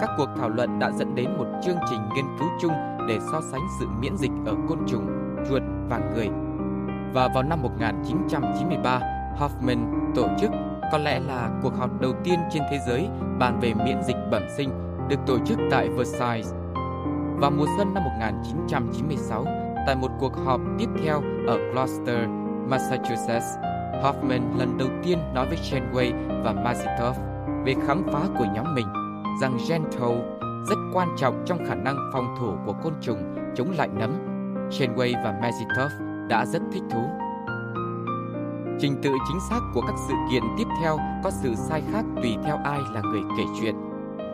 S1: Các cuộc thảo luận đã dẫn đến một chương trình nghiên cứu chung để so sánh sự miễn dịch ở côn trùng, chuột và người. Và vào năm 1993, Hoffman tổ chức có lẽ là cuộc họp đầu tiên trên thế giới bàn về miễn dịch bẩm sinh được tổ chức tại Versailles. Vào mùa xuân năm 1996, tại một cuộc họp tiếp theo ở Gloucester, Massachusetts. Hoffman lần đầu tiên nói với Chenway và Mazitov về khám phá của nhóm mình rằng gen thầu rất quan trọng trong khả năng phòng thủ của côn trùng chống lại nấm. Chenway và Mazitov đã rất thích thú. Trình tự chính xác của các sự kiện tiếp theo có sự sai khác tùy theo ai là người kể chuyện.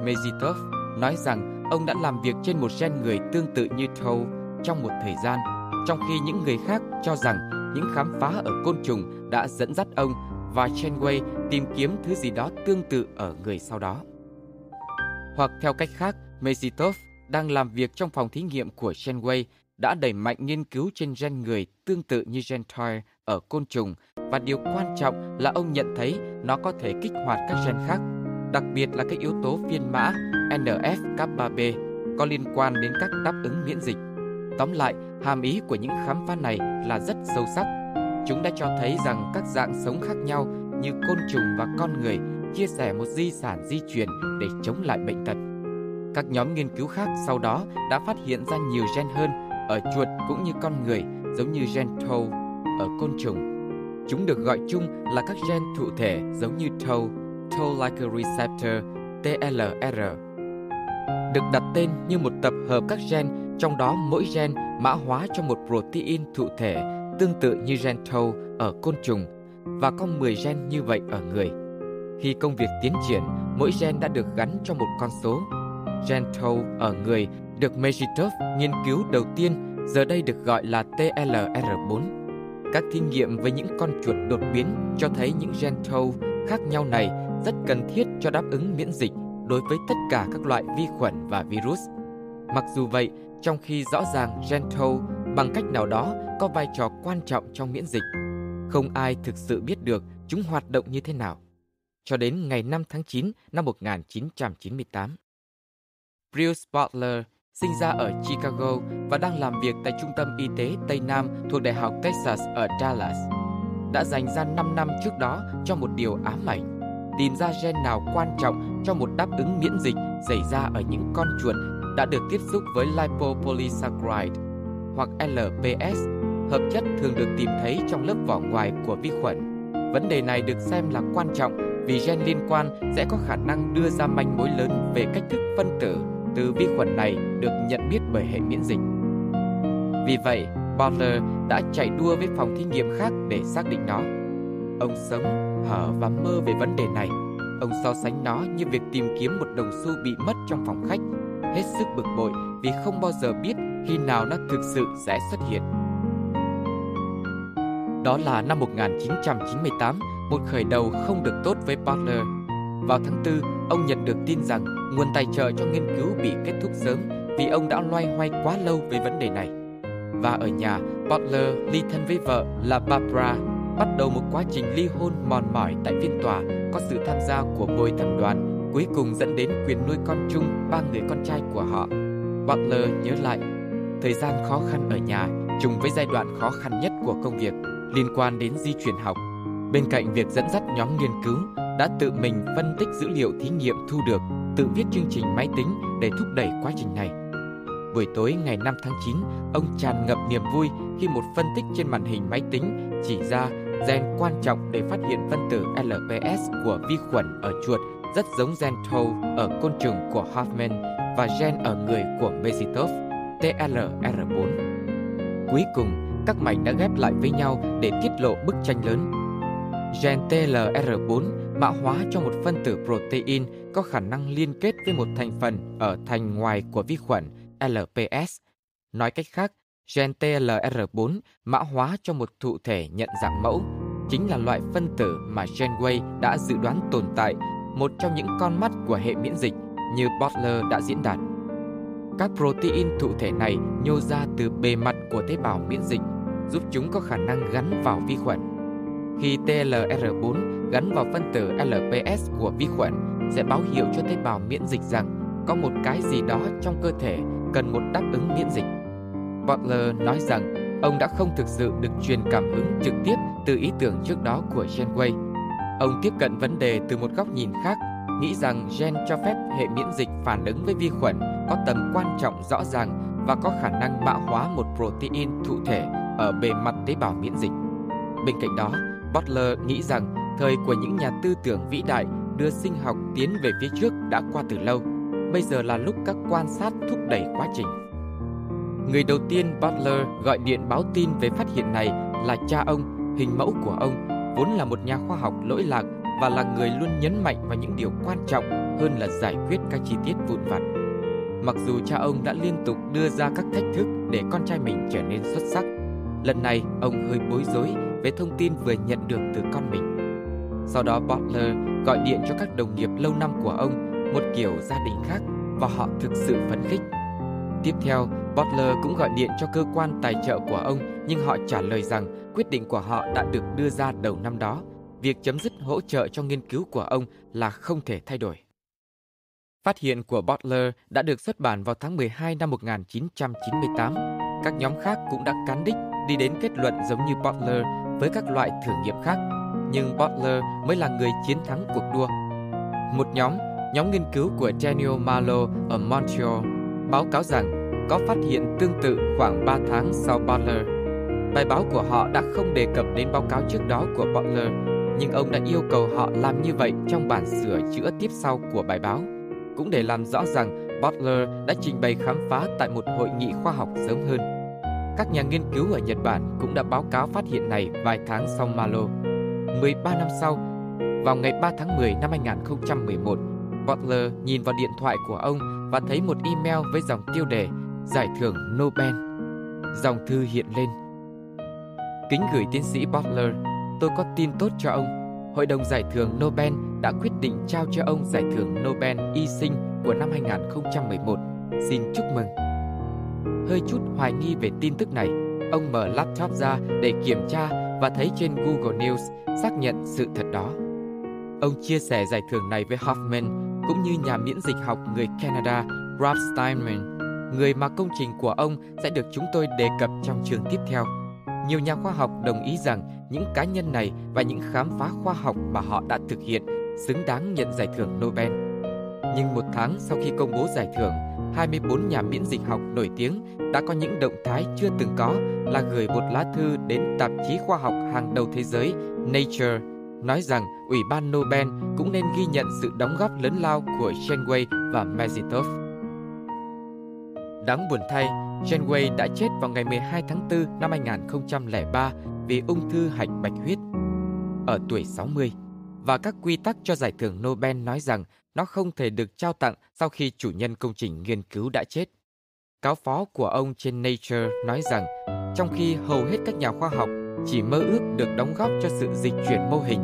S1: Mazitov nói rằng ông đã làm việc trên một gen người tương tự như Thâu trong một thời gian, trong khi những người khác cho rằng những khám phá ở côn trùng đã dẫn dắt ông và Chenway tìm kiếm thứ gì đó tương tự ở người sau đó. Hoặc theo cách khác, Mezitov đang làm việc trong phòng thí nghiệm của Chenway đã đẩy mạnh nghiên cứu trên gen người tương tự như gen TAR ở côn trùng và điều quan trọng là ông nhận thấy nó có thể kích hoạt các gen khác, đặc biệt là các yếu tố phiên mã NF-kappa B có liên quan đến các đáp ứng miễn dịch Tóm lại, hàm ý của những khám phá này là rất sâu sắc. Chúng đã cho thấy rằng các dạng sống khác nhau như côn trùng và con người chia sẻ một di sản di truyền để chống lại bệnh tật. Các nhóm nghiên cứu khác sau đó đã phát hiện ra nhiều gen hơn ở chuột cũng như con người, giống như gen Tau ở côn trùng. Chúng được gọi chung là các gen thụ thể giống như Tau, Toll-like receptor, TLR được đặt tên như một tập hợp các gen, trong đó mỗi gen mã hóa cho một protein thụ thể tương tự như gen thâu ở côn trùng và có 10 gen như vậy ở người. Khi công việc tiến triển, mỗi gen đã được gắn cho một con số. Gen thâu ở người được Mejitov nghiên cứu đầu tiên giờ đây được gọi là TLR4. Các thí nghiệm với những con chuột đột biến cho thấy những gen thâu khác nhau này rất cần thiết cho đáp ứng miễn dịch đối với tất cả các loại vi khuẩn và virus. Mặc dù vậy, trong khi rõ ràng Gentile bằng cách nào đó có vai trò quan trọng trong miễn dịch, không ai thực sự biết được chúng hoạt động như thế nào cho đến ngày 5 tháng 9 năm 1998. Bruce Butler sinh ra ở Chicago và đang làm việc tại Trung tâm Y tế Tây Nam thuộc Đại học Texas ở Dallas. Đã dành ra 5 năm trước đó cho một điều ám ảnh tìm ra gen nào quan trọng cho một đáp ứng miễn dịch xảy ra ở những con chuột đã được tiếp xúc với lipopolysaccharide hoặc LPS, hợp chất thường được tìm thấy trong lớp vỏ ngoài của vi khuẩn. Vấn đề này được xem là quan trọng vì gen liên quan sẽ có khả năng đưa ra manh mối lớn về cách thức phân tử từ vi khuẩn này được nhận biết bởi hệ miễn dịch. Vì vậy, Butler đã chạy đua với phòng thí nghiệm khác để xác định nó. Ông sống hở và mơ về vấn đề này. Ông so sánh nó như việc tìm kiếm một đồng xu bị mất trong phòng khách, hết sức bực bội vì không bao giờ biết khi nào nó thực sự sẽ xuất hiện. Đó là năm 1998, một khởi đầu không được tốt với Butler. Vào tháng 4, ông nhận được tin rằng nguồn tài trợ cho nghiên cứu bị kết thúc sớm vì ông đã loay hoay quá lâu về vấn đề này. Và ở nhà, Butler ly thân với vợ là Barbara bắt đầu một quá trình ly hôn mòn mỏi tại phiên tòa có sự tham gia của bồi thẩm đoàn, cuối cùng dẫn đến quyền nuôi con chung ba người con trai của họ. Bọn L nhớ lại, thời gian khó khăn ở nhà trùng với giai đoạn khó khăn nhất của công việc liên quan đến di chuyển học. Bên cạnh việc dẫn dắt nhóm nghiên cứu, đã tự mình phân tích dữ liệu thí nghiệm thu được, tự viết chương trình máy tính để thúc đẩy quá trình này. Buổi tối ngày 5 tháng 9, ông tràn ngập niềm vui khi một phân tích trên màn hình máy tính chỉ ra Gen quan trọng để phát hiện phân tử LPS của vi khuẩn ở chuột rất giống gen Toll ở côn trùng của Hoffman và gen ở người của Mezitov, TLR4. Cuối cùng, các mảnh đã ghép lại với nhau để tiết lộ bức tranh lớn. Gen TLR4 mã hóa cho một phân tử protein có khả năng liên kết với một thành phần ở thành ngoài của vi khuẩn LPS. Nói cách khác, Gen TLR4 mã hóa cho một thụ thể nhận dạng mẫu, chính là loại phân tử mà Genway đã dự đoán tồn tại, một trong những con mắt của hệ miễn dịch như Butler đã diễn đạt. Các protein thụ thể này nhô ra từ bề mặt của tế bào miễn dịch, giúp chúng có khả năng gắn vào vi khuẩn. Khi TLR4 gắn vào phân tử LPS của vi khuẩn sẽ báo hiệu cho tế bào miễn dịch rằng có một cái gì đó trong cơ thể cần một đáp ứng miễn dịch. Butler nói rằng ông đã không thực sự được truyền cảm hứng trực tiếp từ ý tưởng trước đó của Genway. Ông tiếp cận vấn đề từ một góc nhìn khác, nghĩ rằng gen cho phép hệ miễn dịch phản ứng với vi khuẩn có tầm quan trọng rõ ràng và có khả năng mã hóa một protein thụ thể ở bề mặt tế bào miễn dịch. Bên cạnh đó, Butler nghĩ rằng thời của những nhà tư tưởng vĩ đại đưa sinh học tiến về phía trước đã qua từ lâu. Bây giờ là lúc các quan sát thúc đẩy quá trình. Người đầu tiên Butler gọi điện báo tin về phát hiện này là cha ông, hình mẫu của ông, vốn là một nhà khoa học lỗi lạc và là người luôn nhấn mạnh vào những điều quan trọng hơn là giải quyết các chi tiết vụn vặt. Mặc dù cha ông đã liên tục đưa ra các thách thức để con trai mình trở nên xuất sắc, lần này ông hơi bối rối về thông tin vừa nhận được từ con mình. Sau đó Butler gọi điện cho các đồng nghiệp lâu năm của ông, một kiểu gia đình khác và họ thực sự phấn khích. Tiếp theo, Butler cũng gọi điện cho cơ quan tài trợ của ông nhưng họ trả lời rằng quyết định của họ đã được đưa ra đầu năm đó. Việc chấm dứt hỗ trợ cho nghiên cứu của ông là không thể thay đổi. Phát hiện của Butler đã được xuất bản vào tháng 12 năm 1998. Các nhóm khác cũng đã cán đích đi đến kết luận giống như Butler với các loại thử nghiệm khác, nhưng Butler mới là người chiến thắng cuộc đua. Một nhóm, nhóm nghiên cứu của Daniel Marlow ở Montreal, báo cáo rằng có phát hiện tương tự khoảng 3 tháng sau Butler. Bài báo của họ đã không đề cập đến báo cáo trước đó của Butler, nhưng ông đã yêu cầu họ làm như vậy trong bản sửa chữa tiếp sau của bài báo, cũng để làm rõ rằng Butler đã trình bày khám phá tại một hội nghị khoa học sớm hơn. Các nhà nghiên cứu ở Nhật Bản cũng đã báo cáo phát hiện này vài tháng sau Malo. 13 năm sau, vào ngày 3 tháng 10 năm 2011, Butler nhìn vào điện thoại của ông và thấy một email với dòng tiêu đề giải thưởng Nobel. Dòng thư hiện lên. Kính gửi tiến sĩ Butler, tôi có tin tốt cho ông. Hội đồng giải thưởng Nobel đã quyết định trao cho ông giải thưởng Nobel y sinh của năm 2011. Xin chúc mừng. Hơi chút hoài nghi về tin tức này, ông mở laptop ra để kiểm tra và thấy trên Google News xác nhận sự thật đó. Ông chia sẻ giải thưởng này với Hoffman cũng như nhà miễn dịch học người Canada Rob Steinman người mà công trình của ông sẽ được chúng tôi đề cập trong chương tiếp theo. Nhiều nhà khoa học đồng ý rằng những cá nhân này và những khám phá khoa học mà họ đã thực hiện xứng đáng nhận giải thưởng Nobel. Nhưng một tháng sau khi công bố giải thưởng, 24 nhà miễn dịch học nổi tiếng đã có những động thái chưa từng có là gửi một lá thư đến tạp chí khoa học hàng đầu thế giới Nature nói rằng Ủy ban Nobel cũng nên ghi nhận sự đóng góp lớn lao của Shenway và Mezitov. Đáng buồn thay, Chen Wei đã chết vào ngày 12 tháng 4 năm 2003 vì ung thư hạch bạch huyết ở tuổi 60 và các quy tắc cho giải thưởng Nobel nói rằng nó không thể được trao tặng sau khi chủ nhân công trình nghiên cứu đã chết. Cáo phó của ông trên Nature nói rằng trong khi hầu hết các nhà khoa học chỉ mơ ước được đóng góp cho sự dịch chuyển mô hình,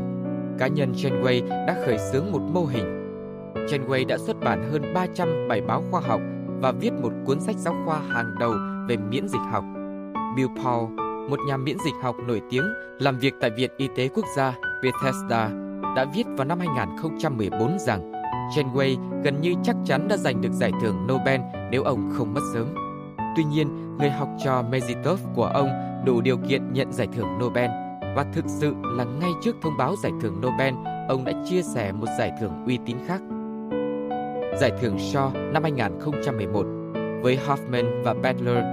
S1: cá nhân Chen Wei đã khởi xướng một mô hình. Chen Wei đã xuất bản hơn 300 bài báo khoa học và viết một cuốn sách giáo khoa hàng đầu về miễn dịch học. Bill Paul, một nhà miễn dịch học nổi tiếng làm việc tại Viện Y tế Quốc gia Bethesda, đã viết vào năm 2014 rằng Janeway gần như chắc chắn đã giành được giải thưởng Nobel nếu ông không mất sớm. Tuy nhiên, người học trò Mezitov của ông đủ điều kiện nhận giải thưởng Nobel và thực sự là ngay trước thông báo giải thưởng Nobel, ông đã chia sẻ một giải thưởng uy tín khác giải thưởng Shaw năm 2011 với Hoffman và Badler,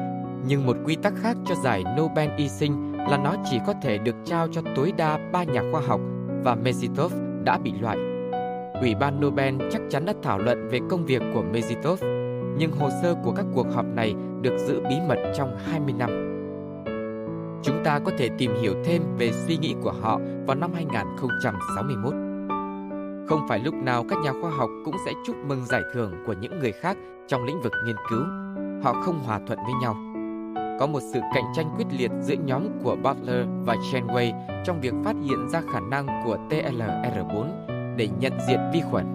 S1: nhưng một quy tắc khác cho giải Nobel y sinh là nó chỉ có thể được trao cho tối đa ba nhà khoa học và Mezitov đã bị loại. Ủy ban Nobel chắc chắn đã thảo luận về công việc của Mezitov, nhưng hồ sơ của các cuộc họp này được giữ bí mật trong 20 năm. Chúng ta có thể tìm hiểu thêm về suy nghĩ của họ vào năm 2061. Không phải lúc nào các nhà khoa học cũng sẽ chúc mừng giải thưởng của những người khác trong lĩnh vực nghiên cứu. Họ không hòa thuận với nhau. Có một sự cạnh tranh quyết liệt giữa nhóm của Butler và Chenway trong việc phát hiện ra khả năng của TLR4 để nhận diện vi khuẩn.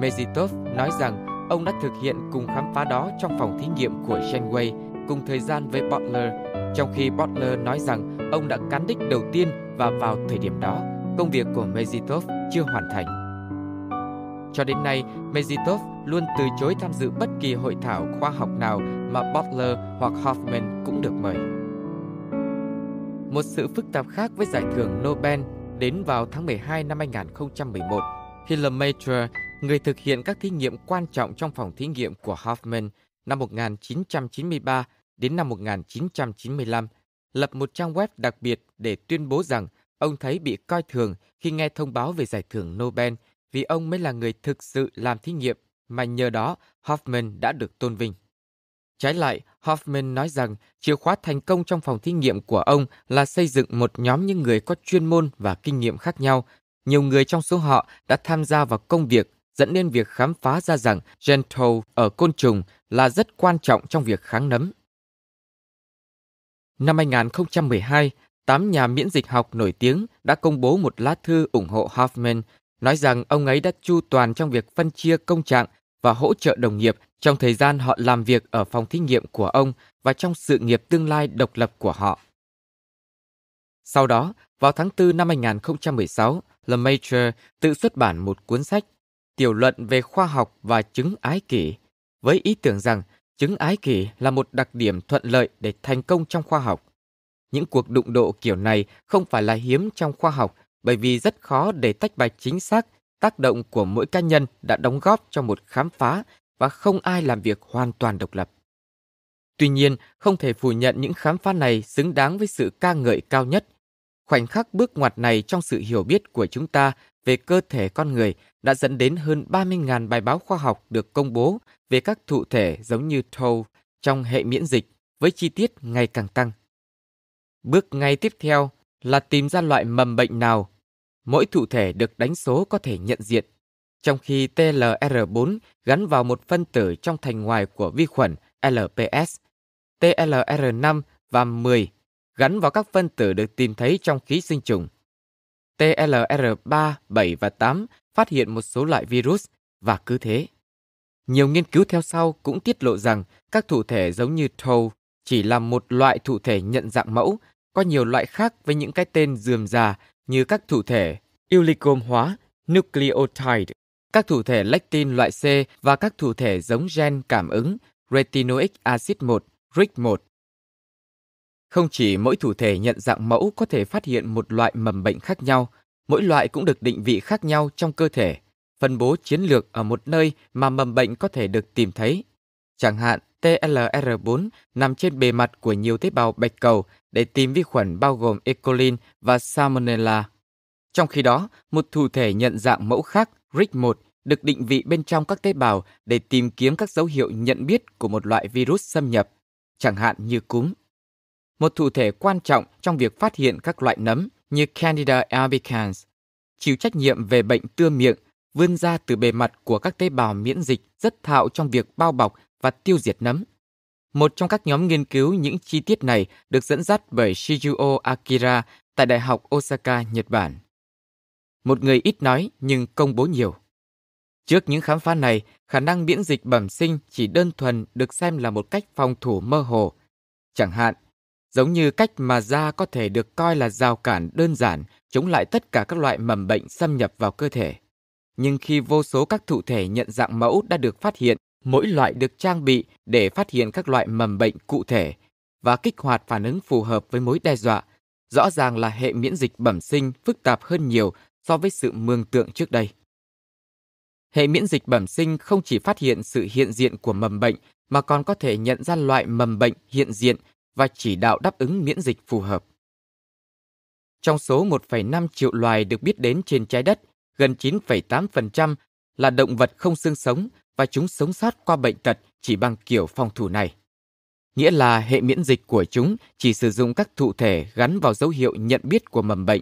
S1: Mezitov nói rằng ông đã thực hiện cùng khám phá đó trong phòng thí nghiệm của Chenway cùng thời gian với Butler, trong khi Butler nói rằng ông đã cán đích đầu tiên và vào thời điểm đó, công việc của Mezitov chưa hoàn thành. Cho đến nay, Mezitov luôn từ chối tham dự bất kỳ hội thảo khoa học nào mà Butler hoặc Hoffman cũng được mời. Một sự phức tạp khác với giải thưởng Nobel đến vào tháng 12 năm 2011, khi Major, người thực hiện các thí nghiệm quan trọng trong phòng thí nghiệm của Hoffman năm 1993 đến năm 1995, lập một trang web đặc biệt để tuyên bố rằng ông thấy bị coi thường khi nghe thông báo về giải thưởng Nobel vì ông mới là người thực sự làm thí nghiệm mà nhờ đó Hoffman đã được tôn vinh. Trái lại, Hoffman nói rằng chìa khóa thành công trong phòng thí nghiệm của ông là xây dựng một nhóm những người có chuyên môn và kinh nghiệm khác nhau. Nhiều người trong số họ đã tham gia vào công việc, dẫn đến việc khám phá ra rằng gentile ở côn trùng là rất quan trọng trong việc kháng nấm. Năm 2012, tám nhà miễn dịch học nổi tiếng đã công bố một lá thư ủng hộ Hoffman, nói rằng ông ấy đã chu toàn trong việc phân chia công trạng và hỗ trợ đồng nghiệp trong thời gian họ làm việc ở phòng thí nghiệm của ông và trong sự nghiệp tương lai độc lập của họ. Sau đó, vào tháng 4 năm 2016, LeMaitre tự xuất bản một cuốn sách Tiểu luận về khoa học và chứng ái kỷ, với ý tưởng rằng chứng ái kỷ là một đặc điểm thuận lợi để thành công trong khoa học. Những cuộc đụng độ kiểu này không phải là hiếm trong khoa học bởi vì rất khó để tách bạch chính xác tác động của mỗi cá nhân đã đóng góp cho một khám phá và không ai làm việc hoàn toàn độc lập. Tuy nhiên, không thể phủ nhận những khám phá này xứng đáng với sự ca ngợi cao nhất. Khoảnh khắc bước ngoặt này trong sự hiểu biết của chúng ta về cơ thể con người đã dẫn đến hơn 30.000 bài báo khoa học được công bố về các thụ thể giống như Toll trong hệ miễn dịch với chi tiết ngày càng tăng. Bước ngay tiếp theo là tìm ra loại mầm bệnh nào. Mỗi thụ thể được đánh số có thể nhận diện, trong khi TLR4 gắn vào một phân tử trong thành ngoài của vi khuẩn LPS, TLR5 và 10 gắn vào các phân tử được tìm thấy trong khí sinh trùng. TLR3, 7 và 8 phát hiện một số loại virus và cứ thế. Nhiều nghiên cứu theo sau cũng tiết lộ rằng các thụ thể giống như TOL chỉ là một loại thụ thể nhận dạng mẫu có nhiều loại khác với những cái tên dườm già như các thụ thể ilicom hóa, nucleotide, các thụ thể lectin loại C và các thụ thể giống gen cảm ứng retinoic acid 1, RIC1. Không chỉ mỗi thụ thể nhận dạng mẫu có thể phát hiện một loại mầm bệnh khác nhau, mỗi loại cũng được định vị khác nhau trong cơ thể, phân bố chiến lược ở một nơi mà mầm bệnh có thể được tìm thấy chẳng hạn TLR4 nằm trên bề mặt của nhiều tế bào bạch cầu để tìm vi khuẩn bao gồm E. coli và Salmonella. Trong khi đó, một thụ thể nhận dạng mẫu khác, rig 1 được định vị bên trong các tế bào để tìm kiếm các dấu hiệu nhận biết của một loại virus xâm nhập, chẳng hạn như cúm. Một thụ thể quan trọng trong việc phát hiện các loại nấm như Candida albicans, chịu trách nhiệm về bệnh tưa miệng vươn ra từ bề mặt của các tế bào miễn dịch rất thạo trong việc bao bọc và tiêu diệt nấm. Một trong các nhóm nghiên cứu những chi tiết này được dẫn dắt bởi Shizuo Akira tại Đại học Osaka, Nhật Bản. Một người ít nói nhưng công bố nhiều. Trước những khám phá này, khả năng miễn dịch bẩm sinh chỉ đơn thuần được xem là một cách phòng thủ mơ hồ. Chẳng hạn, giống như cách mà da có thể được coi là rào cản đơn giản chống lại tất cả các loại mầm bệnh xâm nhập vào cơ thể. Nhưng khi vô số các thụ thể nhận dạng mẫu đã được phát hiện mỗi loại được trang bị để phát hiện các loại mầm bệnh cụ thể và kích hoạt phản ứng phù hợp với mối đe dọa, rõ ràng là hệ miễn dịch bẩm sinh phức tạp hơn nhiều so với sự mường tượng trước đây. Hệ miễn dịch bẩm sinh không chỉ phát hiện sự hiện diện của mầm bệnh mà còn có thể nhận ra loại mầm bệnh hiện diện và chỉ đạo đáp ứng miễn dịch phù hợp. Trong số 1,5 triệu loài được biết đến trên trái đất, gần 9,8% là động vật không xương sống và chúng sống sót qua bệnh tật chỉ bằng kiểu phòng thủ này. Nghĩa là hệ miễn dịch của chúng chỉ sử dụng các thụ thể gắn vào dấu hiệu nhận biết của mầm bệnh.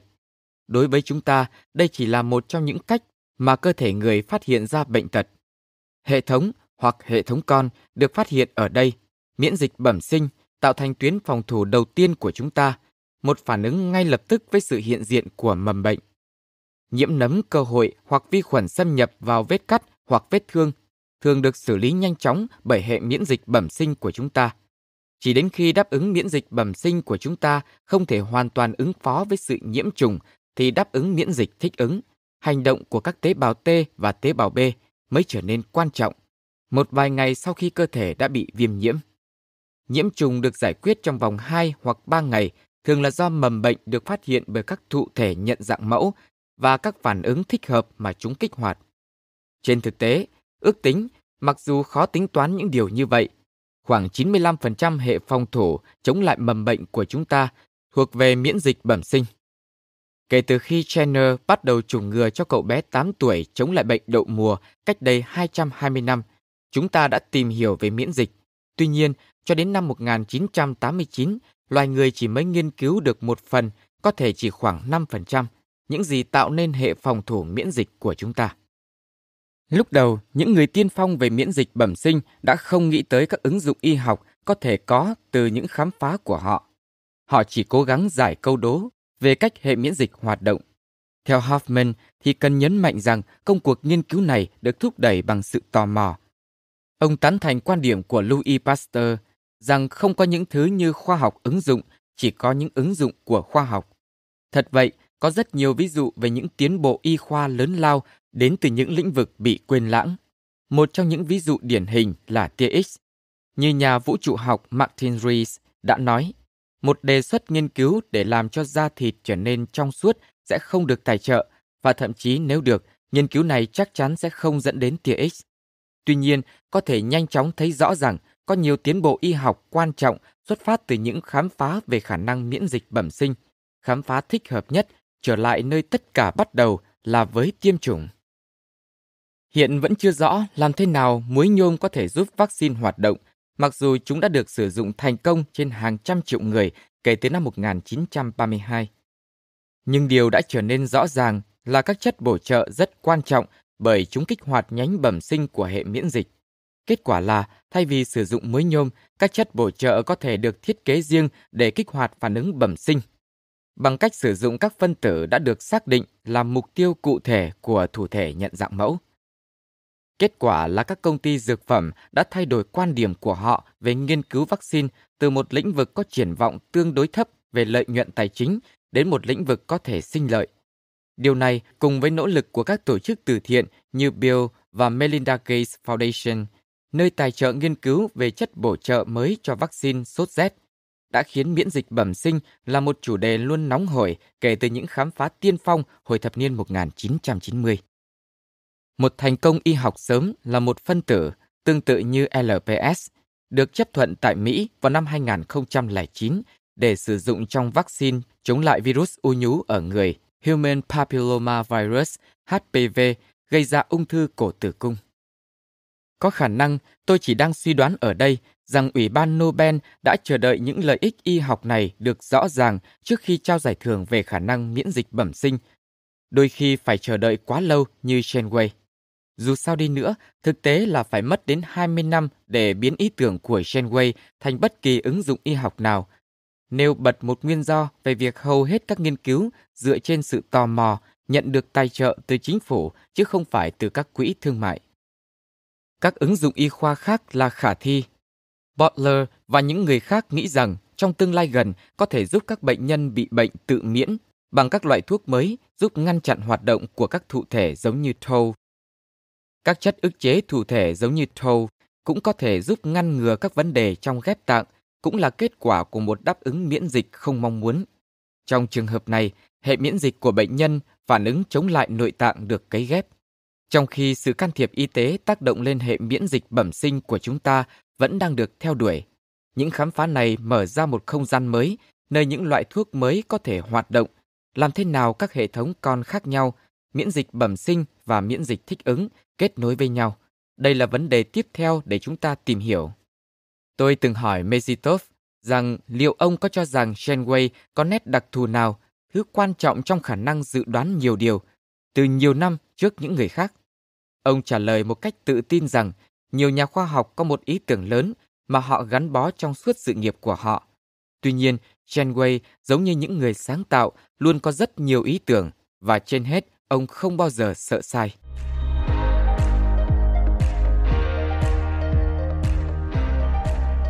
S1: Đối với chúng ta, đây chỉ là một trong những cách mà cơ thể người phát hiện ra bệnh tật. Hệ thống hoặc hệ thống con được phát hiện ở đây, miễn dịch bẩm sinh tạo thành tuyến phòng thủ đầu tiên của chúng ta, một phản ứng ngay lập tức với sự hiện diện của mầm bệnh. Nhiễm nấm cơ hội hoặc vi khuẩn xâm nhập vào vết cắt hoặc vết thương thường được xử lý nhanh chóng bởi hệ miễn dịch bẩm sinh của chúng ta. Chỉ đến khi đáp ứng miễn dịch bẩm sinh của chúng ta không thể hoàn toàn ứng phó với sự nhiễm trùng thì đáp ứng miễn dịch thích ứng, hành động của các tế bào T và tế bào B mới trở nên quan trọng. Một vài ngày sau khi cơ thể đã bị viêm nhiễm, nhiễm trùng được giải quyết trong vòng 2 hoặc 3 ngày thường là do mầm bệnh được phát hiện bởi các thụ thể nhận dạng mẫu và các phản ứng thích hợp mà chúng kích hoạt. Trên thực tế, Ước tính, mặc dù khó tính toán những điều như vậy, khoảng 95% hệ phòng thủ chống lại mầm bệnh của chúng ta thuộc về miễn dịch bẩm sinh. Kể từ khi Jenner bắt đầu chủng ngừa cho cậu bé 8 tuổi chống lại bệnh đậu mùa cách đây 220 năm, chúng ta đã tìm hiểu về miễn dịch. Tuy nhiên, cho đến năm 1989, loài người chỉ mới nghiên cứu được một phần, có thể chỉ khoảng 5%, những gì tạo nên hệ phòng thủ miễn dịch của chúng ta. Lúc đầu, những người tiên phong về miễn dịch bẩm sinh đã không nghĩ tới các ứng dụng y học có thể có từ những khám phá của họ. Họ chỉ cố gắng giải câu đố về cách hệ miễn dịch hoạt động. Theo Hoffman thì cần nhấn mạnh rằng công cuộc nghiên cứu này được thúc đẩy bằng sự tò mò. Ông tán thành quan điểm của Louis Pasteur rằng không có những thứ như khoa học ứng dụng, chỉ có những ứng dụng của khoa học. Thật vậy, có rất nhiều ví dụ về những tiến bộ y khoa lớn lao đến từ những lĩnh vực bị quên lãng. Một trong những ví dụ điển hình là tia X. Như nhà vũ trụ học Martin Rees đã nói, một đề xuất nghiên cứu để làm cho da thịt trở nên trong suốt sẽ không được tài trợ và thậm chí nếu được, nghiên cứu này chắc chắn sẽ không dẫn đến tia X. Tuy nhiên, có thể nhanh chóng thấy rõ rằng có nhiều tiến bộ y học quan trọng xuất phát từ những khám phá về khả năng miễn dịch bẩm sinh, khám phá thích hợp nhất trở lại nơi tất cả bắt đầu là với tiêm chủng. Hiện vẫn chưa rõ làm thế nào muối nhôm có thể giúp vaccine hoạt động, mặc dù chúng đã được sử dụng thành công trên hàng trăm triệu người kể từ năm 1932. Nhưng điều đã trở nên rõ ràng là các chất bổ trợ rất quan trọng bởi chúng kích hoạt nhánh bẩm sinh của hệ miễn dịch. Kết quả là, thay vì sử dụng muối nhôm, các chất bổ trợ có thể được thiết kế riêng để kích hoạt phản ứng bẩm sinh – bằng cách sử dụng các phân tử đã được xác định làm mục tiêu cụ thể của thủ thể nhận dạng mẫu. Kết quả là các công ty dược phẩm đã thay đổi quan điểm của họ về nghiên cứu vaccine từ một lĩnh vực có triển vọng tương đối thấp về lợi nhuận tài chính đến một lĩnh vực có thể sinh lợi. Điều này cùng với nỗ lực của các tổ chức từ thiện như Bill và Melinda Gates Foundation, nơi tài trợ nghiên cứu về chất bổ trợ mới cho vaccine sốt rét, đã khiến miễn dịch bẩm sinh là một chủ đề luôn nóng hổi kể từ những khám phá tiên phong hồi thập niên 1990. Một thành công y học sớm là một phân tử tương tự như LPS, được chấp thuận tại Mỹ vào năm 2009 để sử dụng trong vaccine chống lại virus u nhú ở người Human Papilloma Virus HPV gây ra ung thư cổ tử cung. Có khả năng tôi chỉ đang suy đoán ở đây rằng Ủy ban Nobel đã chờ đợi những lợi ích y học này được rõ ràng trước khi trao giải thưởng về khả năng miễn dịch bẩm sinh. Đôi khi phải chờ đợi quá lâu như Shenway. Dù sao đi nữa, thực tế là phải mất đến 20 năm để biến ý tưởng của Shenway thành bất kỳ ứng dụng y học nào. Nêu bật một nguyên do về việc hầu hết các nghiên cứu dựa trên sự tò mò nhận được tài trợ từ chính phủ chứ không phải từ các quỹ thương mại. Các ứng dụng y khoa khác là khả thi Butler và những người khác nghĩ rằng trong tương lai gần có thể giúp các bệnh nhân bị bệnh tự miễn bằng các loại thuốc mới giúp ngăn chặn hoạt động của các thụ thể giống như thô. Các chất ức chế thụ thể giống như thô cũng có thể giúp ngăn ngừa các vấn đề trong ghép tạng, cũng là kết quả của một đáp ứng miễn dịch không mong muốn. Trong trường hợp này, hệ miễn dịch của bệnh nhân phản ứng chống lại nội tạng được cấy ghép. Trong khi sự can thiệp y tế tác động lên hệ miễn dịch bẩm sinh của chúng ta vẫn đang được theo đuổi. Những khám phá này mở ra một không gian mới, nơi những loại thuốc mới có thể hoạt động, làm thế nào các hệ thống con khác nhau, miễn dịch bẩm sinh và miễn dịch thích ứng kết nối với nhau. Đây là vấn đề tiếp theo để chúng ta tìm hiểu. Tôi từng hỏi Mezitov rằng liệu ông có cho rằng Shenway có nét đặc thù nào, thứ quan trọng trong khả năng dự đoán nhiều điều, từ nhiều năm trước những người khác. Ông trả lời một cách tự tin rằng nhiều nhà khoa học có một ý tưởng lớn mà họ gắn bó trong suốt sự nghiệp của họ. Tuy nhiên, Genway giống như những người sáng tạo luôn có rất nhiều ý tưởng và trên hết ông không bao giờ sợ sai.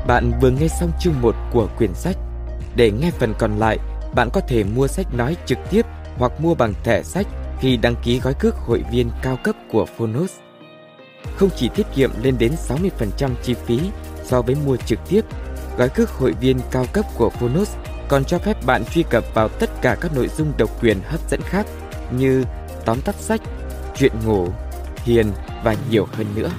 S2: Bạn vừa nghe xong chương 1 của quyển sách. Để nghe phần còn lại, bạn có thể mua sách nói trực tiếp hoặc mua bằng thẻ sách khi đăng ký gói cước hội viên cao cấp của Phonos không chỉ tiết kiệm lên đến 60% chi phí so với mua trực tiếp, gói cước hội viên cao cấp của Phonos còn cho phép bạn truy cập vào tất cả các nội dung độc quyền hấp dẫn khác như tóm tắt sách, chuyện ngủ, hiền và nhiều hơn nữa.